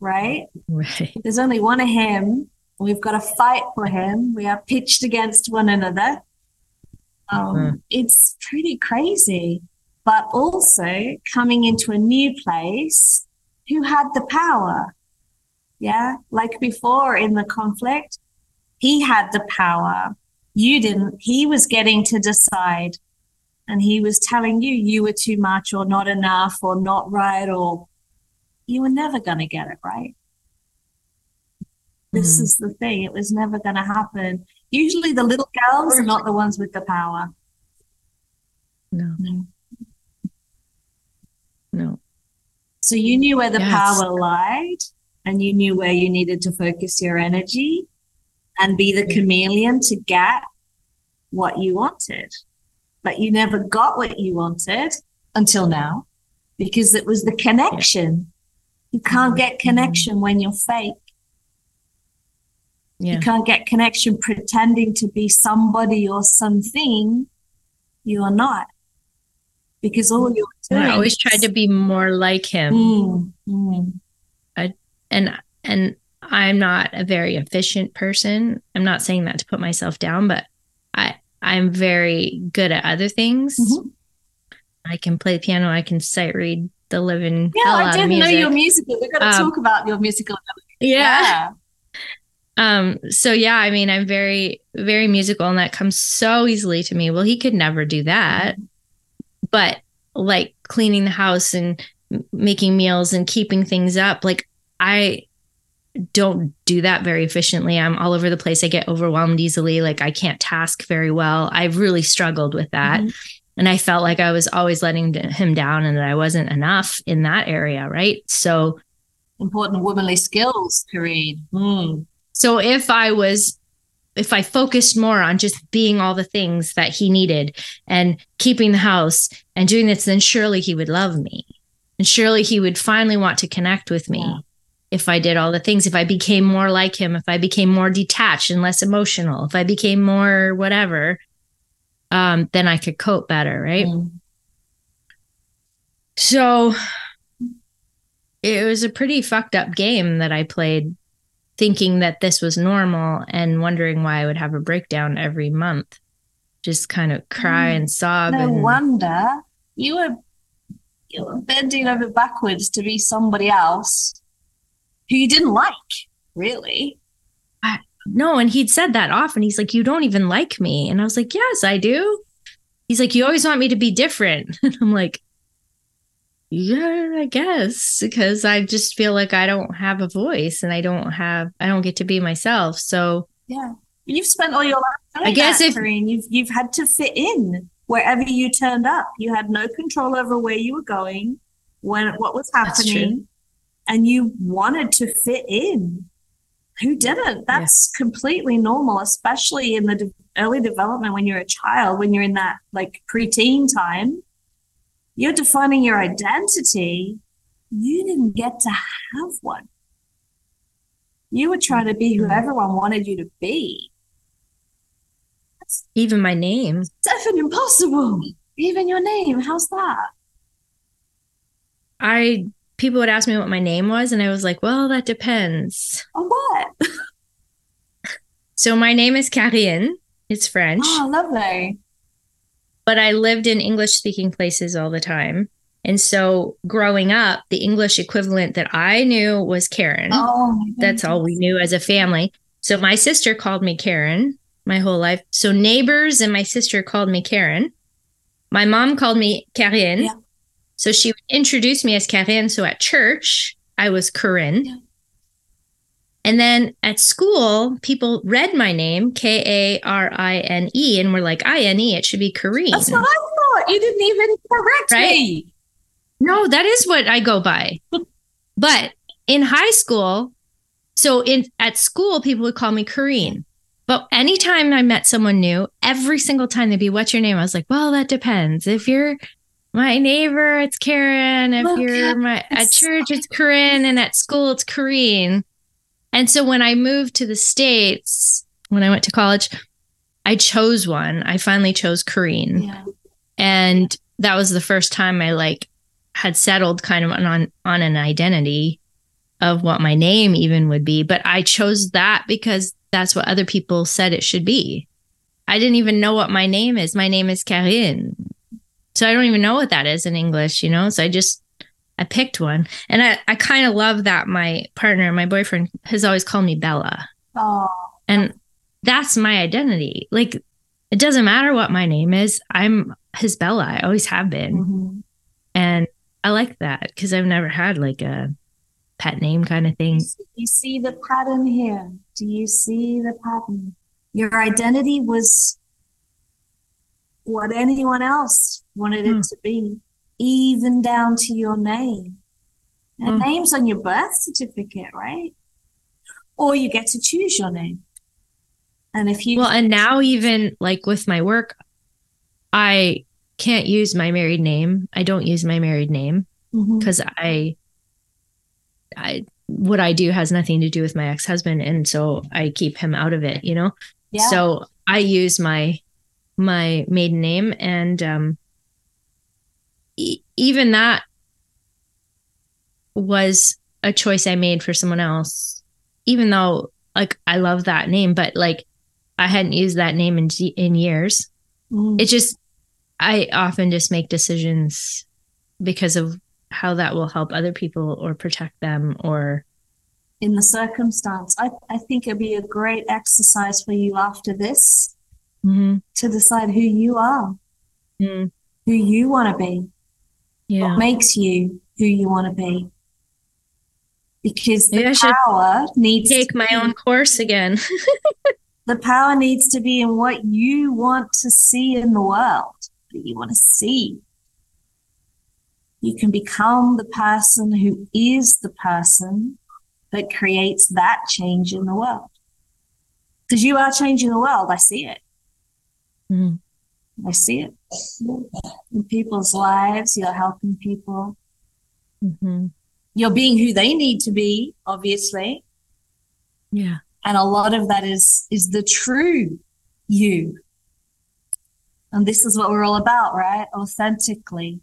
right? Right. There's only one of him. We've got to fight for him. We are pitched against one another. Um, mm. It's pretty crazy. But also coming into a new place who had the power. Yeah. Like before in the conflict, he had the power. You didn't. He was getting to decide. And he was telling you you were too much or not enough or not right or you were never going to get it right. This mm is the thing. It was never going to happen. Usually the little girls are not the ones with the power. No. No. no. So you knew where the yes. power lied and you knew where you needed to focus your energy and be the chameleon to get what you wanted. But you never got what you wanted until now because it was the connection. You can't get mm-hmm. connection when you're fake. Yeah. You can't get connection pretending to be somebody or something you are not because all you're doing. I always tried to be more like him. Mm, mm. I, and and I'm not a very efficient person. I'm not saying that to put myself down, but I I'm very good at other things. Mm-hmm. I can play the piano. I can sight read the living. Yeah, I didn't know your musical. We're going to um, talk about your musical. Yeah. yeah. Um. So yeah, I mean, I'm very very musical, and that comes so easily to me. Well, he could never do that. Mm-hmm but like cleaning the house and making meals and keeping things up like i don't do that very efficiently i'm all over the place i get overwhelmed easily like i can't task very well i've really struggled with that mm-hmm. and i felt like i was always letting him down and that i wasn't enough in that area right so important womanly skills Kareen. Mm. so if i was if I focused more on just being all the things that he needed and keeping the house and doing this, then surely he would love me. And surely he would finally want to connect with me yeah. If I did all the things, if I became more like him, if I became more detached and less emotional, if I became more whatever, um, then I could cope better, right? Mm. So it was a pretty fucked up game that I played thinking that this was normal and wondering why I would have a breakdown every month. Just kind of cry mm. and sob. No and, wonder you were you're bending over backwards to be somebody else who you didn't like, really. No, and he'd said that often. He's like, You don't even like me. And I was like, Yes, I do. He's like, You always want me to be different. And I'm like, Yeah, I guess. Because I just feel like I don't have a voice and I don't have, I don't get to be myself. So, Yeah. You've spent all your life I guess that, if- Corinne. You've you've had to fit in wherever you turned up. You had no control over where you were going, when what was happening, and you wanted to fit in. Who didn't? That's completely normal, especially in the de- early development when you're a child, when you're in that like preteen time. You're defining your identity. You didn't get to have one. You were trying to be who mm-hmm. everyone wanted you to be. even my name, It's effing impossible. Even your name, how's that? I, people would ask me what my name was. And I was like, Well, that depends. On what? So, my name is Karine. It's French, Oh, lovely. but I lived in English speaking places all the time. And so, growing up, the English equivalent that I knew was Karen. Oh, That's all we knew as a family. So my sister called me Karen my whole life. So neighbors and my sister called me Karen. My mom called me Karine. Yeah. So she would introduce me as Karine. So at church, I was Corinne. Yeah. And then at school, people read my name K A R I N E and were like, I N E, it should be Karine. That's what I thought. You didn't even correct Right? me. No, that is what I go by. but in high school, so in at school, people would call me Kareen. But anytime I met someone new, every single time they'd be, "What's your name?" I was like, "Well, that depends. If you're my neighbor, it's Karen. If Look you're at my at church, it's Corinne, and at school, it's Kareen." And so when I moved to the states, when I went to college, I chose one. I finally chose Kareen Yeah. and that was the first time I like had settled kind of on on an identity of what my name even would be but I chose that because that's what other people said it should be. I didn't even know what my name is. My name is Karine. So I don't even know what that is in English, you know? So I just I picked one. And I I kind of love that my partner, my boyfriend has always called me Bella. Oh, And that's my identity. Like it doesn't matter what my name is. I'm his Bella. I always have been. mhm. And I like that because I've never had like a pet name kind of thing. You see the pattern here. Do you see the pattern? Your identity was what anyone else wanted Hmm. it to be, even down to your name. And Hmm. name's on your birth certificate, right? Or you get to choose your name. And if you Well, and now even like with my work, I can't use my married name. I don't use my married name because I, I, what I do has nothing to do with my ex husband, and so I keep him out of it. You know. yeah. So I use my my maiden name, and um, e- even that was a choice I made for someone else. Even though, like, I love that name, but like, I hadn't used that name in in years. Mm. It just, I often just make decisions because of how that will help other people or protect them or in the circumstance. I, I think it'd be a great exercise for you after this Mhm. to decide who you are, Mm, who you want to be, yeah. what makes you who you want to be. Because the Maybe power needs to Take my be- own course again. the power needs to be in what you want to see in the world, that you want to see. You can become the person who is the person that creates that change in the world. Because you are changing the world. I see it. Mhm. I see it in people's lives. You're helping people. Mhm. You're being who they need to be, obviously. Yeah. and a lot of that is is the true you and this is what we're all about right authentically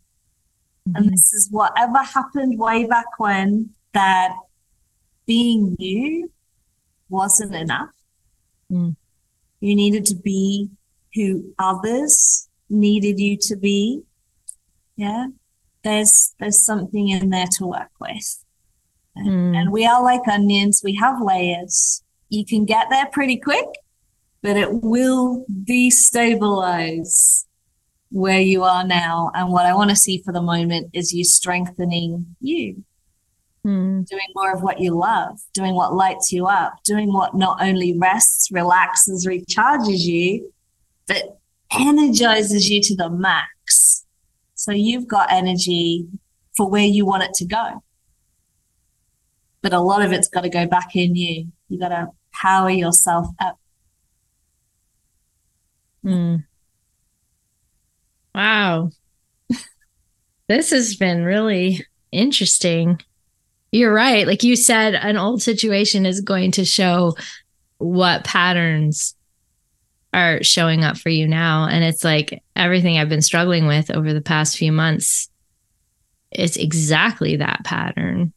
and Mhm. this is whatever happened way back when that being you wasn't enough Mm. you needed to be who others needed you to be yeah there's there's something in there to work with. Mm. And we are like onions, we have layers. You can get there pretty quick, but it will destabilize where you are now. And what I want to see for the moment is you strengthening you, mm. doing more of what you love, doing what lights you up, doing what not only rests, relaxes, recharges you, but energizes you to the max. So you've got energy for where you want it to go. But a lot of it's got to go back in you. You got to power yourself up. Mm. Wow. this has been really interesting. You're right. Like you said, an old situation is going to show what patterns are showing up for you now. And it's like everything I've been struggling with over the past few months, it's exactly that pattern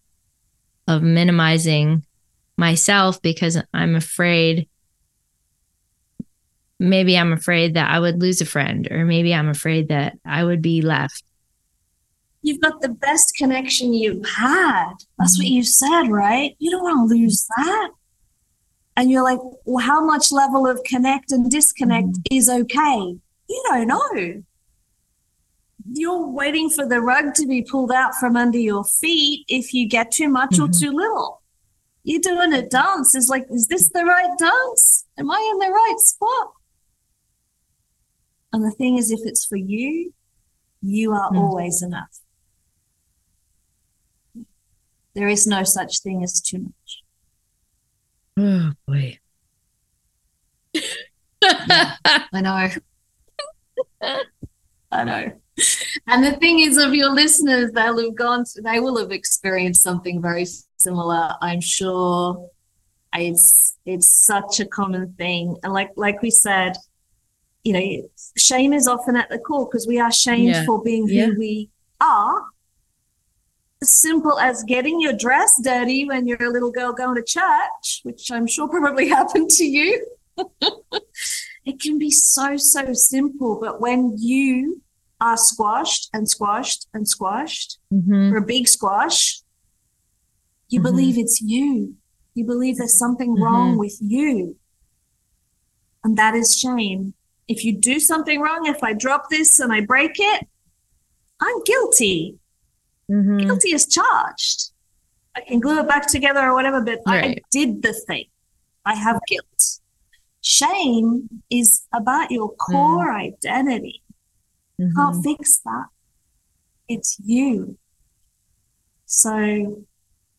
of minimizing myself because I'm afraid. Maybe I'm afraid that I would lose a friend, or maybe I'm afraid that I would be left. You've got the best connection you've had. That's what mm-hmm. you said, right? You don't want to lose that and you're like, well, how much level of connect and disconnect mm. is okay? You don't know. You're waiting for the rug to be pulled out from under your feet if you get too much mm-hmm. or too little. You're doing a dance. It's like, is this the right dance? Am I in the right spot? And the thing is, if it's for you, you are mm. always enough. There is no such thing as too much. Oh boy. yeah, I know. I know. And the thing is, of your listeners, they'll have gone, to, they will have experienced something very similar. I'm sure it's it's such a common thing, and like like we said, you know, shame is often at the core because we are shamed yeah. for being who yeah. we are, simple as getting your dress dirty when you're a little girl going to church, which I'm sure probably happened to you. it can be so, so simple. But when you are squashed and squashed and squashed mm-hmm. for a big squash, you mm-hmm. believe it's you. You believe there's something mm-hmm. wrong with you. And that is shame. If you do something wrong, if I drop this and I break it, I'm guilty. Mm-hmm. Guilty is charged. I can glue it back together or whatever, but right. I did the thing. I have guilt. Shame is about your core mm. identity. Mm-hmm. Can't fix that. It's you. So,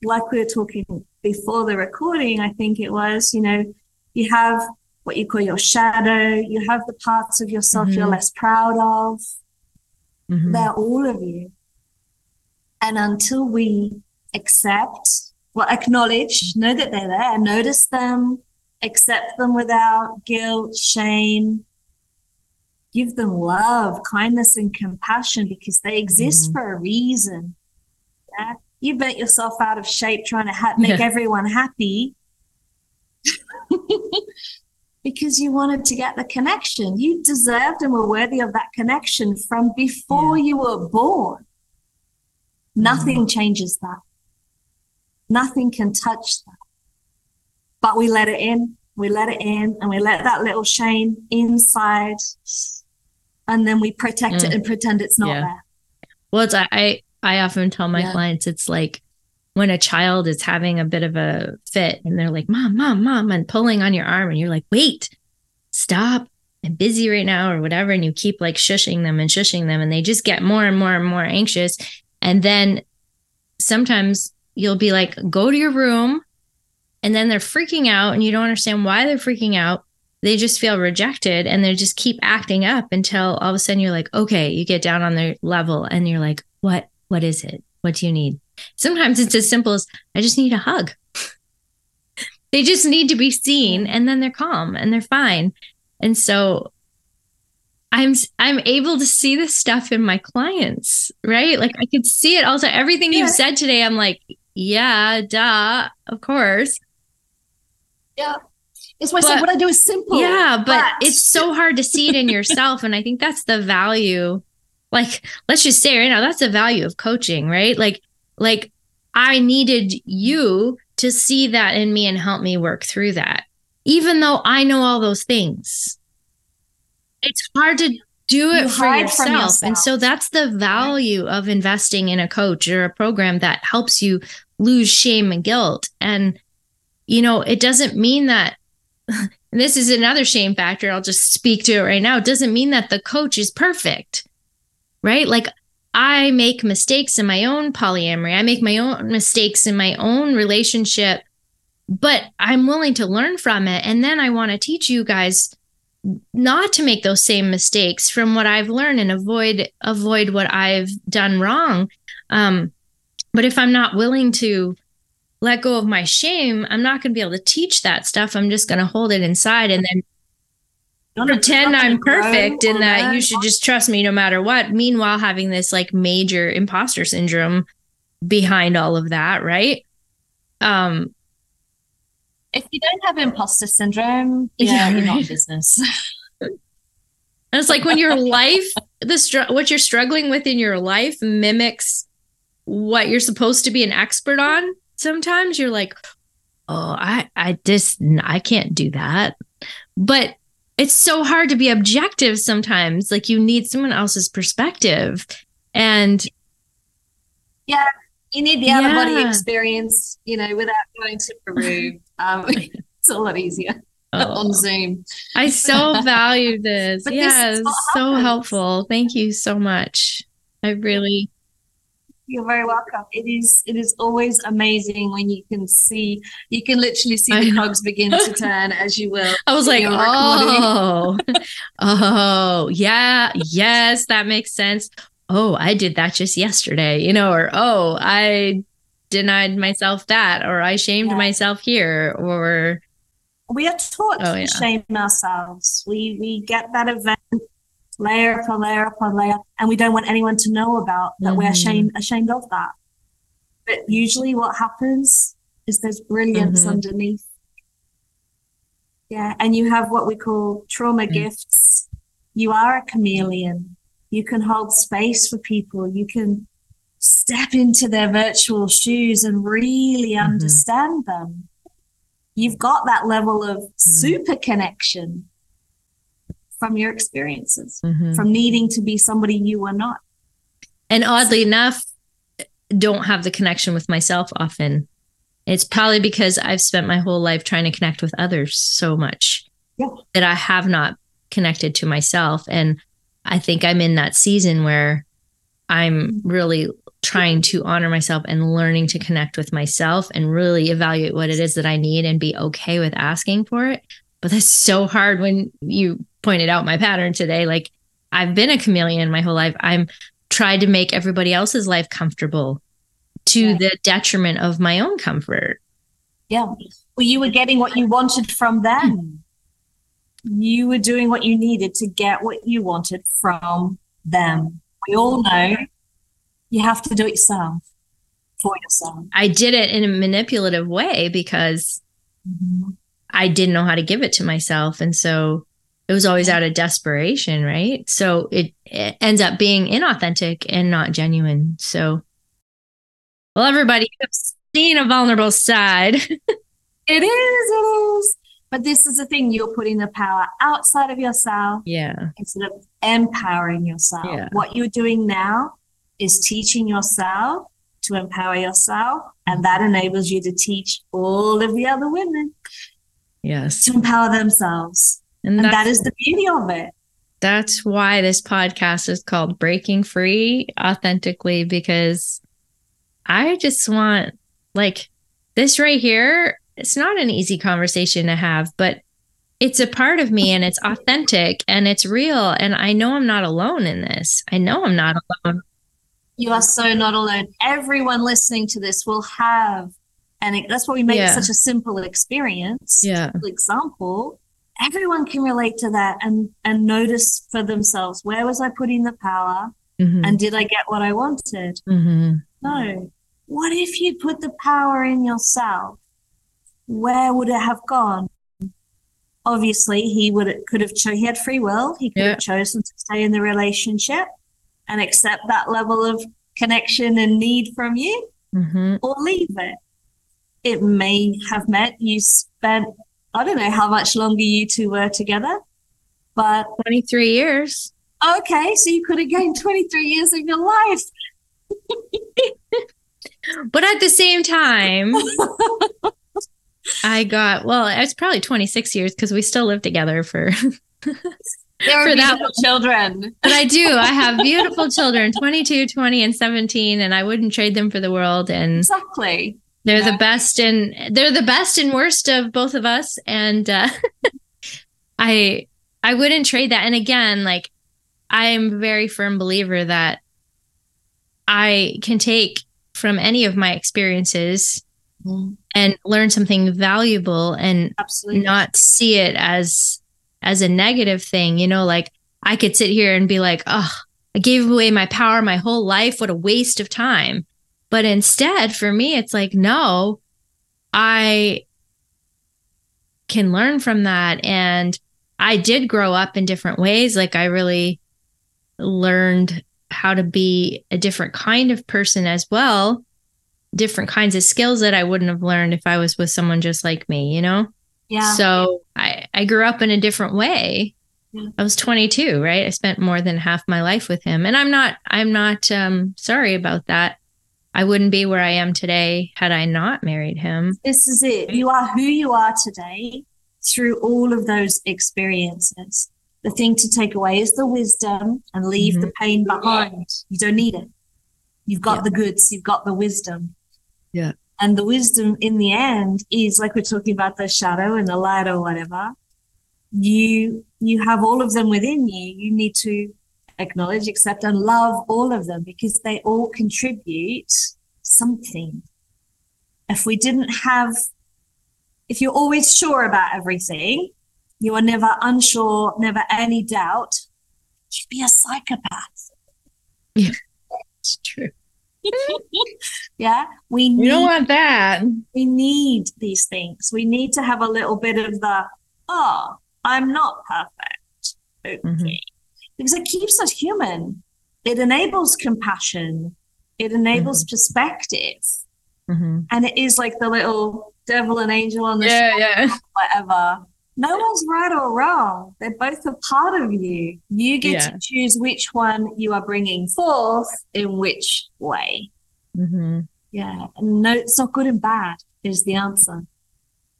like we were talking before the recording, I think it was, you know, you have what you call your shadow, you have the parts of yourself mm-hmm. you're less proud of. Mm-hmm. They're all of you. And until we accept, well, acknowledge, know that they're there, notice them, accept them without guilt, shame, give them love, kindness, and compassion because they exist mm-hmm. for a reason. Yeah? You bent yourself out of shape trying to ha- make yeah. everyone happy because you wanted to get the connection. You deserved and were worthy of that connection from before yeah. you were born. Nothing mm. changes that. Nothing can touch that. But we let it in, we let it in, and we let that little shame inside. And then we protect mm. it and pretend it's not yeah. there. Well, it's, I, I often tell my yeah. clients it's like when a child is having a bit of a fit and they're like, Mom, Mom, Mom, and pulling on your arm, and you're like, Wait, stop. I'm busy right now, or whatever. And you keep like shushing them and shushing them, and they just get more and more and more anxious. And then sometimes you'll be like, go to your room. And then they're freaking out and you don't understand why they're freaking out. They just feel rejected and they just keep acting up until all of a sudden you're like, okay, you get down on their level and you're like, what, what is it? What do you need? Sometimes it's as simple as I just need a hug. they just need to be seen and then they're calm and they're fine. And so I'm I'm able to see this stuff in my clients, right? Like I could see it also. Everything yeah. you've said today, I'm like, yeah, duh, of course. Yeah. It's why but, I said what I do is simple. Yeah, but, but, it's so hard to see it in yourself. and I think that's the value like let's just say right now that's the value of coaching right like like i needed you to see that in me and help me work through that even though i know all those things it's hard to do it You for from yourself. and so that's the value of investing in a coach or a program that helps you lose shame and guilt. And you know it doesn't mean that this is another shame factor i'll just speak to it right now it doesn't mean that the coach is perfect right? Like i make mistakes in my own polyamory i make my own mistakes in my own relationship but i'm willing to learn from it and then i want to teach you guys not to make those same mistakes from what i've learned and avoid avoid what i've done wrong um but if i'm not willing to let go of my shame i'm not going to be able to teach that stuff i'm just going to hold it inside and then pretend I'm perfect and that you should just trust me no matter what. Meanwhile, having this like major imposter syndrome behind all of that, right? Um, If you don't have imposter syndrome, Yeah, yeah, you're not business. and it's like when your life, the str- what you're struggling with in your life mimics what you're supposed to be an expert on. Sometimes you're like, oh, I, I just, I can't do that. But it's so hard to be objective sometimes. Like you need someone else's perspective. And yeah, You need the out of body experience, you know, without going to Peru. Um, it's a lot easier oh, on Zoom. I so value this. But this yeah, so happens. helpful. Thank you so much. I really, You're very welcome. It is it is always amazing when you can see you can literally see the cogs begin to turn as you will. I was like, oh, oh, yeah, yes, that makes sense. Oh, I did that just yesterday, you know, or oh, I denied myself that, or I shamed Yeah. myself here, or We are taught Oh, to yeah. shame ourselves. We we get that event layer upon layer upon layer, and we don't want anyone to know about that we're Mhm. ashamed ashamed of that. But usually, what happens is there's brilliance Mhm. underneath. Yeah, and you have what we call trauma Mm. gifts. You are a chameleon. You can hold space for people. You can step into their virtual shoes and really Mhm. understand them. You've got that level of Mm. super connection from your experiences, Mhm. from needing to be somebody you were not. and oddly enough, don't have the connection with myself often. It's probably because I've spent my whole life trying to connect with others so much Yeah. that I have not connected to myself. And I think I'm in that season where I'm really trying to honor myself and learning to connect with myself and really evaluate what it is that I need and be okay with asking for it. But that's so hard when you pointed out my pattern today. Like I've been a chameleon my whole life. I'm tried to make everybody else's life comfortable to Right. the detriment of my own comfort. Yeah. Well, you were getting what you wanted from them. You were doing what you needed to get what you wanted from them. We all know you have to do it yourself for yourself. I did it in a manipulative way because mm-hmm. I didn't know how to give it to myself. And so it was always out of desperation, right? So it, it ends up being inauthentic and not genuine. So, well, everybody, you've seen a vulnerable side. It is, it is. But this is the thing you're putting the power outside of yourself yeah. instead of empowering yourself. Yeah. What you're doing now is teaching yourself to empower yourself, and that enables you to teach all of the other women Yes. to empower themselves. And, And that is the beauty of it. that's why this podcast is called Breaking Free Authentically, because I just want, like, this right here, it's not an easy conversation to have, but it's a part of me and it's authentic and it's real. And I know I'm not alone in this. I know I'm not alone. You are so not alone. Everyone listening to this will have, and it, that's why we make Yeah. it such a simple experience. Yeah. Example, everyone can relate to that and and notice for themselves where was I putting the power, Mhm. and did I get what I wanted? Mhm. No. What if you put the power in yourself? Where would it have gone? Obviously, he would could have cho- he had free will. He could Yeah. have chosen to stay in the relationship, and accept that level of connection and need from you Mm-hmm. or leave it. It may have meant you spent, I don't know how much longer you two were together, but 23 years. okay, so you could have gained 23 years of your life. But at the same time, I got, well, it's probably 26 years because we still live together for, There For that beautiful children. but I do. I have beautiful children 22, 20, and 17, and I wouldn't trade them for the world. And Exactly. they're Yeah. the best and they're the best and worst of both of us. And uh, I, I wouldn't trade that. And again, like, I am a very firm believer that I can take from any of my experiences and learn something valuable and Absolutely. not see it as as a negative thing you know like i could sit here and be like oh i gave away my power my whole life. What a waste of time. But instead for me it's like no i can learn from that. And i did grow up in different ways. Like i really learned how to be a different kind of person as well. Different kinds of skills that i wouldn't have learned if i was with someone just like me you know yeah. so I, I grew up in a different way. Yeah. I was 22, right? I spent more than half my life with him. And I'm not, I'm not um, sorry about that. I wouldn't be where I am today had I not married him. this is it. You are who you are today through all of those experiences. The thing to take away is the wisdom and leave the pain behind. You don't need it. You've got Yeah. the goods, you've got the wisdom. Yeah. And the wisdom in the end is like we're talking about the shadow and the light or whatever. You you have all of them within you. You need to acknowledge, accept, and love all of them because they all contribute something. If we didn't have if you're always sure about everything, you are never unsure, never any doubt, you'd be a psychopath. Yeah, It's true. yeah. We You need don't want that. we need these things. We need to have a little bit of the, oh, I'm not perfect. Okay. Mhm. Because it keeps us human. It enables compassion. It enables perspective. hmm And it is like the little devil and angel on the Yeah, yeah. whatever. No one's right or wrong. They're both a part of you. You get Yeah. to choose which one you are bringing forth in which way. hmm Yeah. And no, it's not good and bad is the answer.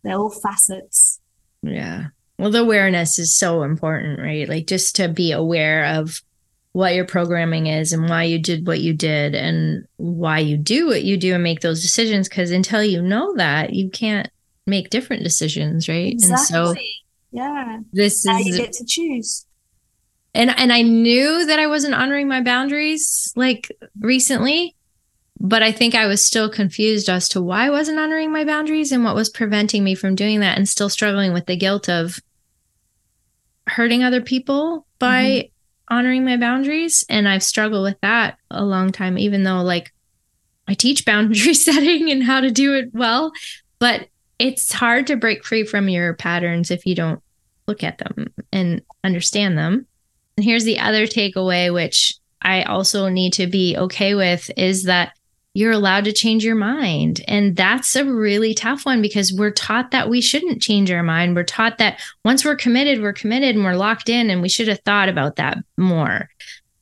They're all facets. Yeah. Well, the awareness is so important, right? Like just to be aware of what your programming is and why you did what you did and why you do what you do and make those decisions. Cause until you know that, you can't make different decisions, right? And so Exactly. yeah. this Now you is get to choose. and and I knew that I wasn't honoring my boundaries like recently, but I think I was still confused as to why I wasn't honoring my boundaries and what was preventing me from doing that and still struggling with the guilt of hurting other people by mm-hmm. honoring my boundaries and I've struggled with that a long time even though like I teach boundary setting and how to do it well, but it's hard to break free from your patterns if you don't look at them and understand them. And here's the other takeaway, which I also need to be okay with, is that you're allowed to change your mind. And that's a really tough one because we're taught that we shouldn't change our mind. We're taught that once we're committed, we're committed and we're locked in, and we should have thought about that more.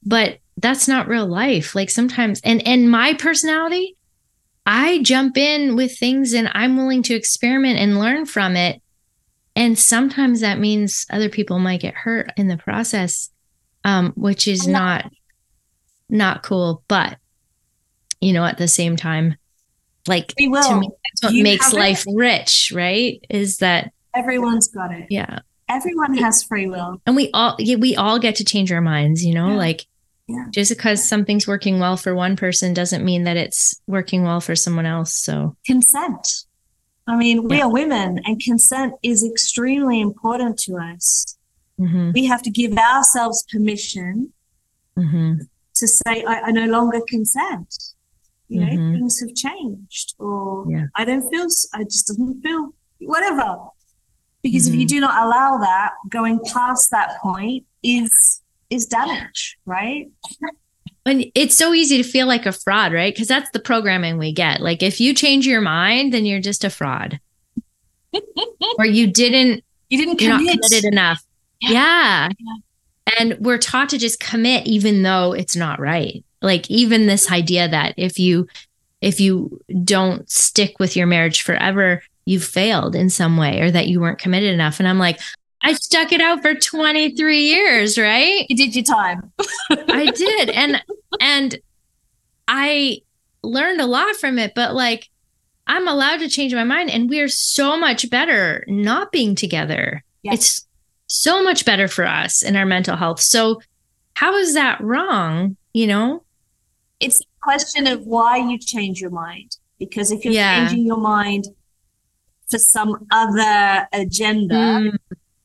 But that's not real life. Like sometimes, and and my personality, I jump in with things and I'm willing to experiment and learn from it. And sometimes that means other people might get hurt in the process, um, which is not not cool. But you know, at the same time, like We will. to me, that's what You makes have it. life rich, right? Is that Everyone's got it. yeah, Everyone has free will. and we all yeah, we all get to change our minds. You know, Yeah. like Yeah. just because something's working well for one person doesn't mean that it's working well for someone else. So Consent. I mean, we Yeah. are women and consent is extremely important to us. mhm, We have to give ourselves permission mhm. to say, I, I no longer consent. You know, Mhm. things have changed, or Yeah. I don't feel, I just doesn't feel, whatever. Because if you Mhm. do not allow that, going past that point is is damage, right? And it's so easy to feel like a fraud, right? Because that's the programming we get. Like if you change your mind, then you're just a fraud. or you didn't You didn't you're not commit. committed enough. Yeah. Yeah. Yeah. And we're taught to just commit even though it's not right. Like even this idea that if you if you don't stick with your marriage forever, you've failed in some way or that you weren't committed enough. And I'm like, I stuck it out for 23 years, right? You did your time. I did. And and I learned a lot from it, but like I'm allowed to change my mind and we're so much better not being together. Yeah. It's so much better for us in our mental health. So how is that wrong, you know? It's a question of why you change your mind. Because if you're Yeah. changing your mind for some other agenda, Mm,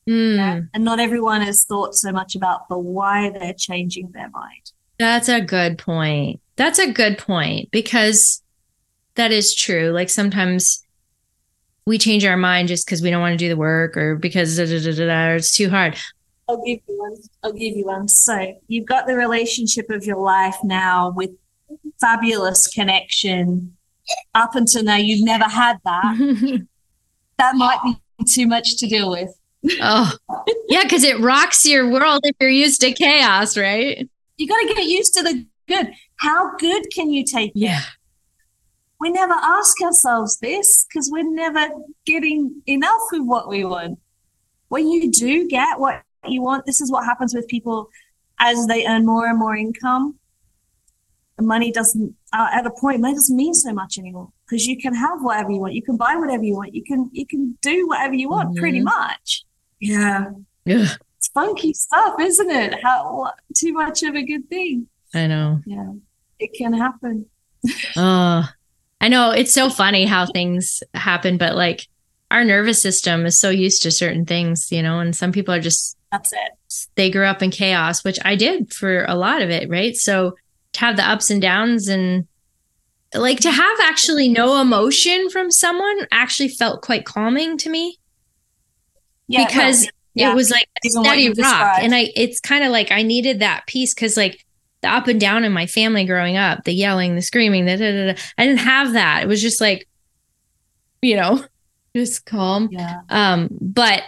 mm, and not everyone has thought so much about the why they're changing their mind. That's a good point. That's a good point because that is true. Like sometimes we change our mind just because we don't want to do the work or because da, da, da, da, da, or it's too hard. I'll give you one. I'll give you one. So you've got the relationship of your life now with fabulous connection. Up until now, you've never had that. That might be too much to deal with. Oh, yeah, because it rocks your world if you're used to chaos, right? You got to get used to the good. How good can you take it? Yeah. We never ask ourselves this because we're never getting enough of what we want. When you do get what you want, this is what happens with people as they earn more and more income. The money doesn't, uh, at a point, money doesn't mean so much anymore because you can have whatever you want. You can buy whatever you want. You can, you can do whatever you want pretty Mhm. much. Yeah. Ugh, It's funky stuff, isn't it? How, too much of a good thing. I know. Yeah. It can happen. Oh, I know. It's so funny how things happen, but like our nervous system is so used to certain things, you know, and some people are just That's it. they grew up in chaos, which I did for a lot of it, right? So to have the ups and downs and like to have actually no emotion from someone actually felt quite calming to me Yeah. because yeah. it was like a Even steady rock. described. And I it's kind of like I needed that piece because like the up and down in my family growing up, the yelling, the screaming, the da, da, da, I didn't have that. It was just like, you know, just calm. yeah. Um, but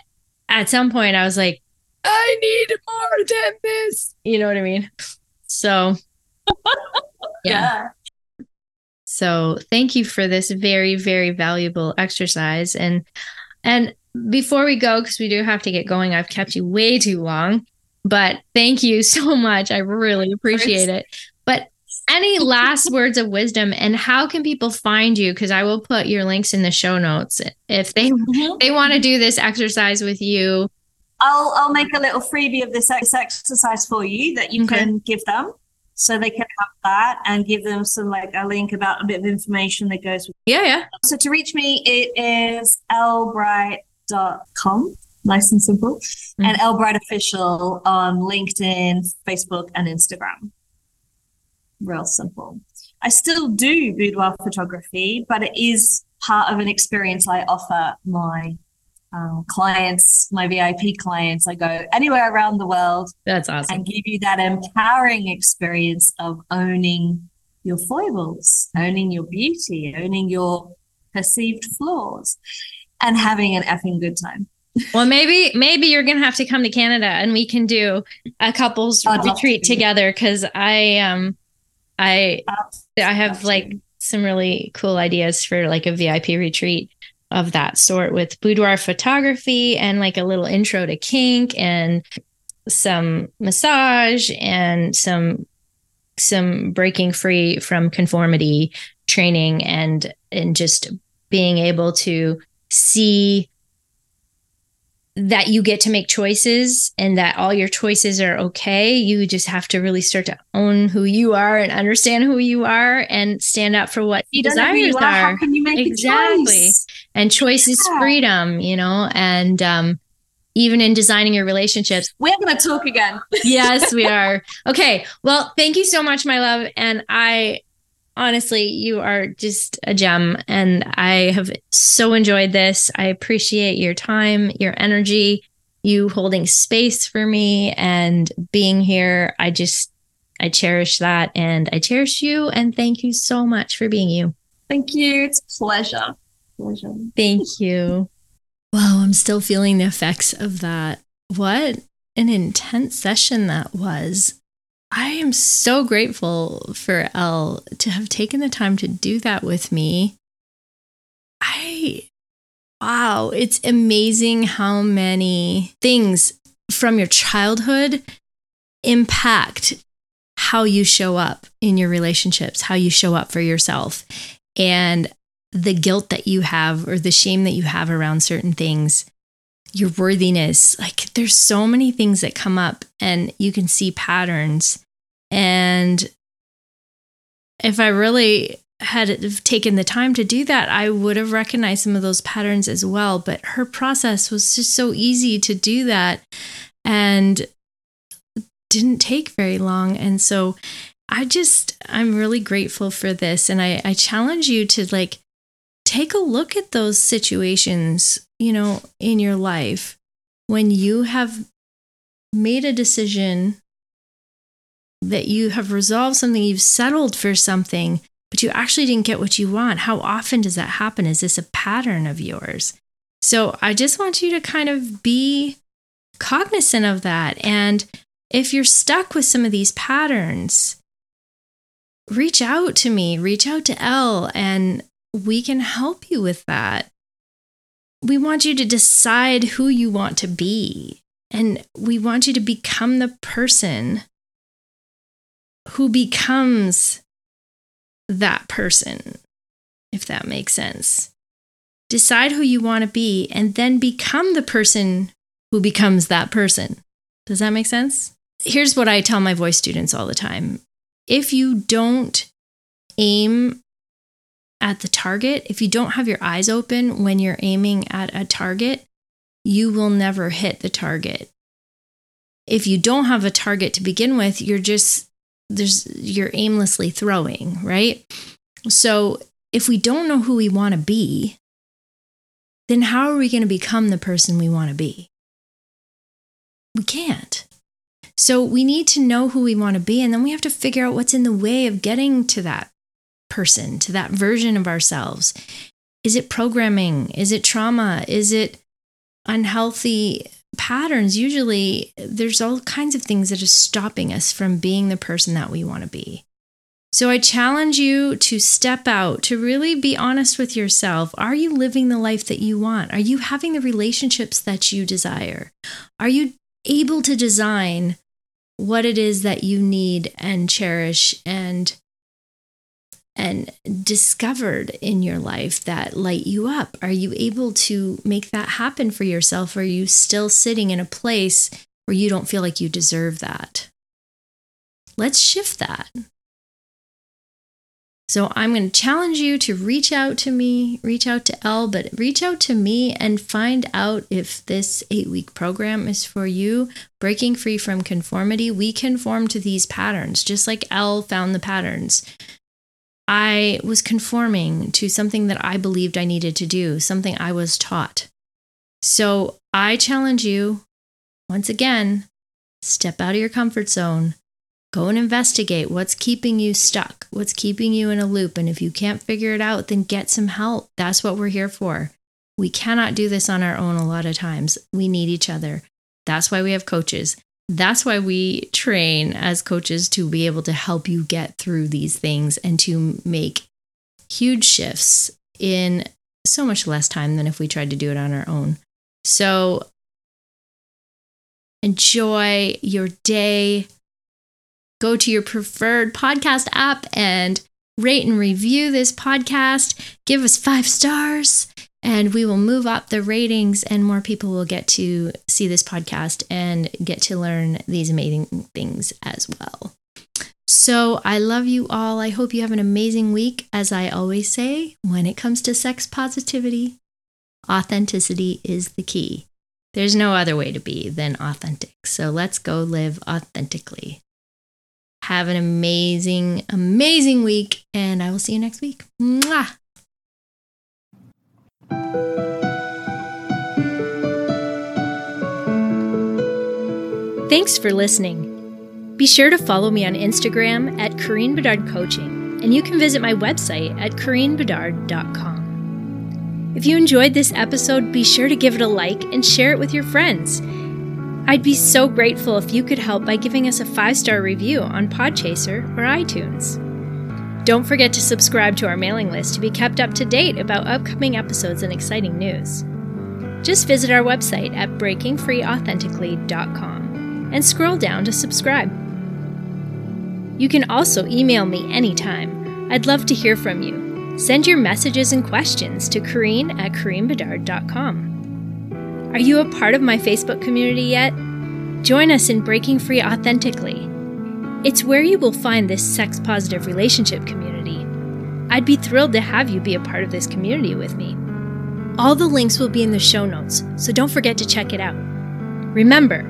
at some point I was like, I need more than this. You know what I mean? So yeah. So thank you for this very, very valuable exercise. And and before we go, because we do have to get going, I've kept you way too long. But thank you so much. I really appreciate it. But any last words of wisdom and how can people find you? Because I will put your links in the show notes if they Mhm. they want to do this exercise with you. I'll I'll make a little freebie of this exercise for you that you Okay. can give them, so they can have that and give them some like a link about a bit of information that goes with. Yeah, yeah. So to reach me, it is ellebright.com, nice and simple, Mhm. and lbright official on LinkedIn, Facebook, and Instagram. Real simple. I still do boudoir photography, but it is part of an experience I offer my um, clients, my VIP clients. I go anywhere around the world That's awesome. and give you that empowering experience of owning your foibles, owning your beauty, owning your perceived flaws, and having an effing good time. Well, maybe maybe you're gonna have to come to Canada and we can do a couples I'd retreat to. together because I um I I have like some really cool ideas for like a VIP retreat of that sort with boudoir photography and like a little intro to kink and some massage and some some breaking free from conformity training and and just being able to see that you get to make choices and that all your choices are okay. You just have to really start to own who you are and understand who you are and stand up for what You your know who desires you are. How can you make Exactly. choice? And choice is freedom, you know, and um, even in designing your relationships. We're going to talk again. yes, we are. Okay. Well, thank you so much, my love. And I honestly, you are just a gem. And I have so enjoyed this. I appreciate your time, your energy, you holding space for me and being here. I just, I cherish that and I cherish you. And thank you so much for being you. Thank you. It's a pleasure. Pleasure. Thank you. Wow, I'm still feeling the effects of that. What an intense session that was. I am so grateful for Elle to have taken the time to do that with me. I, wow, it's amazing how many things from your childhood impact how you show up in your relationships, how you show up for yourself, and the guilt that you have or the shame that you have around certain things, your worthiness. Like there's so many things that come up and you can see patterns. And if I really had taken the time to do that, I would have recognized some of those patterns as well. But her process was just so easy to do that and didn't take very long. And so I just, I'm really grateful for this. And I, I challenge you to like take a look at those situations, you know, in your life when you have made a decision that you have resolved something, you've settled for something, but you actually didn't get what you want. How often does that happen? Is this a pattern of yours? So I just want you to kind of be cognizant of that. And if you're stuck with some of these patterns, reach out to me, reach out to Elle, and we can help you with that. We want you to decide who you want to be, and we want you to become the person who becomes that person, if that makes sense. Decide who you want to be, and then become the person who becomes that person. Does that make sense? Here's what I tell my voice students all the time if you don't aim at the target, if you don't have your eyes open when you're aiming at a target, you will never hit the target. If you don't have a target to begin with, you're just there's you're aimlessly throwing, right? So, if we don't know who we want to be, then how are we going to become the person we want to be? We can't. So we need to know who we want to be, and then we have to figure out what's in the way of getting to that person, to that version of ourselves. Is it programming? Is it trauma? Is it unhealthy patterns? Usually, there's all kinds of things that are stopping us from being the person that we want to be. So I challenge you to step out, to really be honest with yourself. Are you living the life that you want? Are you having the relationships that you desire? Are you able to design what it is that you need and cherish and and discovered in your life that light you up? Are you able to make that happen for yourself? Or are you still sitting in a place where you don't feel like you deserve that? Let's shift that. So I'm going to challenge you to reach out to me, reach out to Elle, but reach out to me and find out if this eight week program is for you. Breaking free from conformity, we conform to these patterns, just like Elle found the patterns. I was conforming to something that I believed I needed to do, something I was taught. So I challenge you once again, step out of your comfort zone Go and investigate what's keeping you stuck, what's keeping you in a loop. And if you can't figure it out, then get some help. That's what we're here for. We cannot do this on our own a lot of times. We need each other. That's why we have coaches. That's why we train as coaches to be able to help you get through these things and to make huge shifts in so much less time than if we tried to do it on our own. So enjoy your day go to your preferred podcast app and rate and review this podcast. Give us five stars, and we will move up the ratings, and more people will get to see this podcast and get to learn these amazing things as well. So, I love you all. I hope you have an amazing week. As I always say, when it comes to sex positivity, authenticity is the key. There's no other way to be than authentic. So, let's go live authentically. Have an amazing, amazing week, and I will see you next week. Mwah! Thanks for listening. Be sure to follow me on Instagram at Kareen Bedard Coaching, and you can visit my website at KareenBedard.com. If you enjoyed this episode, be sure to give it a like and share it with your friends. I'd be so grateful if you could help by giving us a five star review on Podchaser or iTunes. Don't forget to subscribe to our mailing list to be kept up to date about upcoming episodes and exciting news. Just visit our website at breakingfreeauthentically.com and scroll down to subscribe. You can also email me anytime. I'd love to hear from you. Send your messages and questions to Kareen at KareenBedard.com. Are you a part of my Facebook community yet? Join us in Breaking Free Authentically. It's where you will find this sex positive relationship community. I'd be thrilled to have you be a part of this community with me. All the links will be in the show notes, so don't forget to check it out. Remember,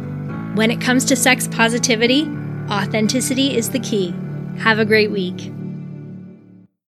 when it comes to sex positivity, authenticity is the key. Have a great week.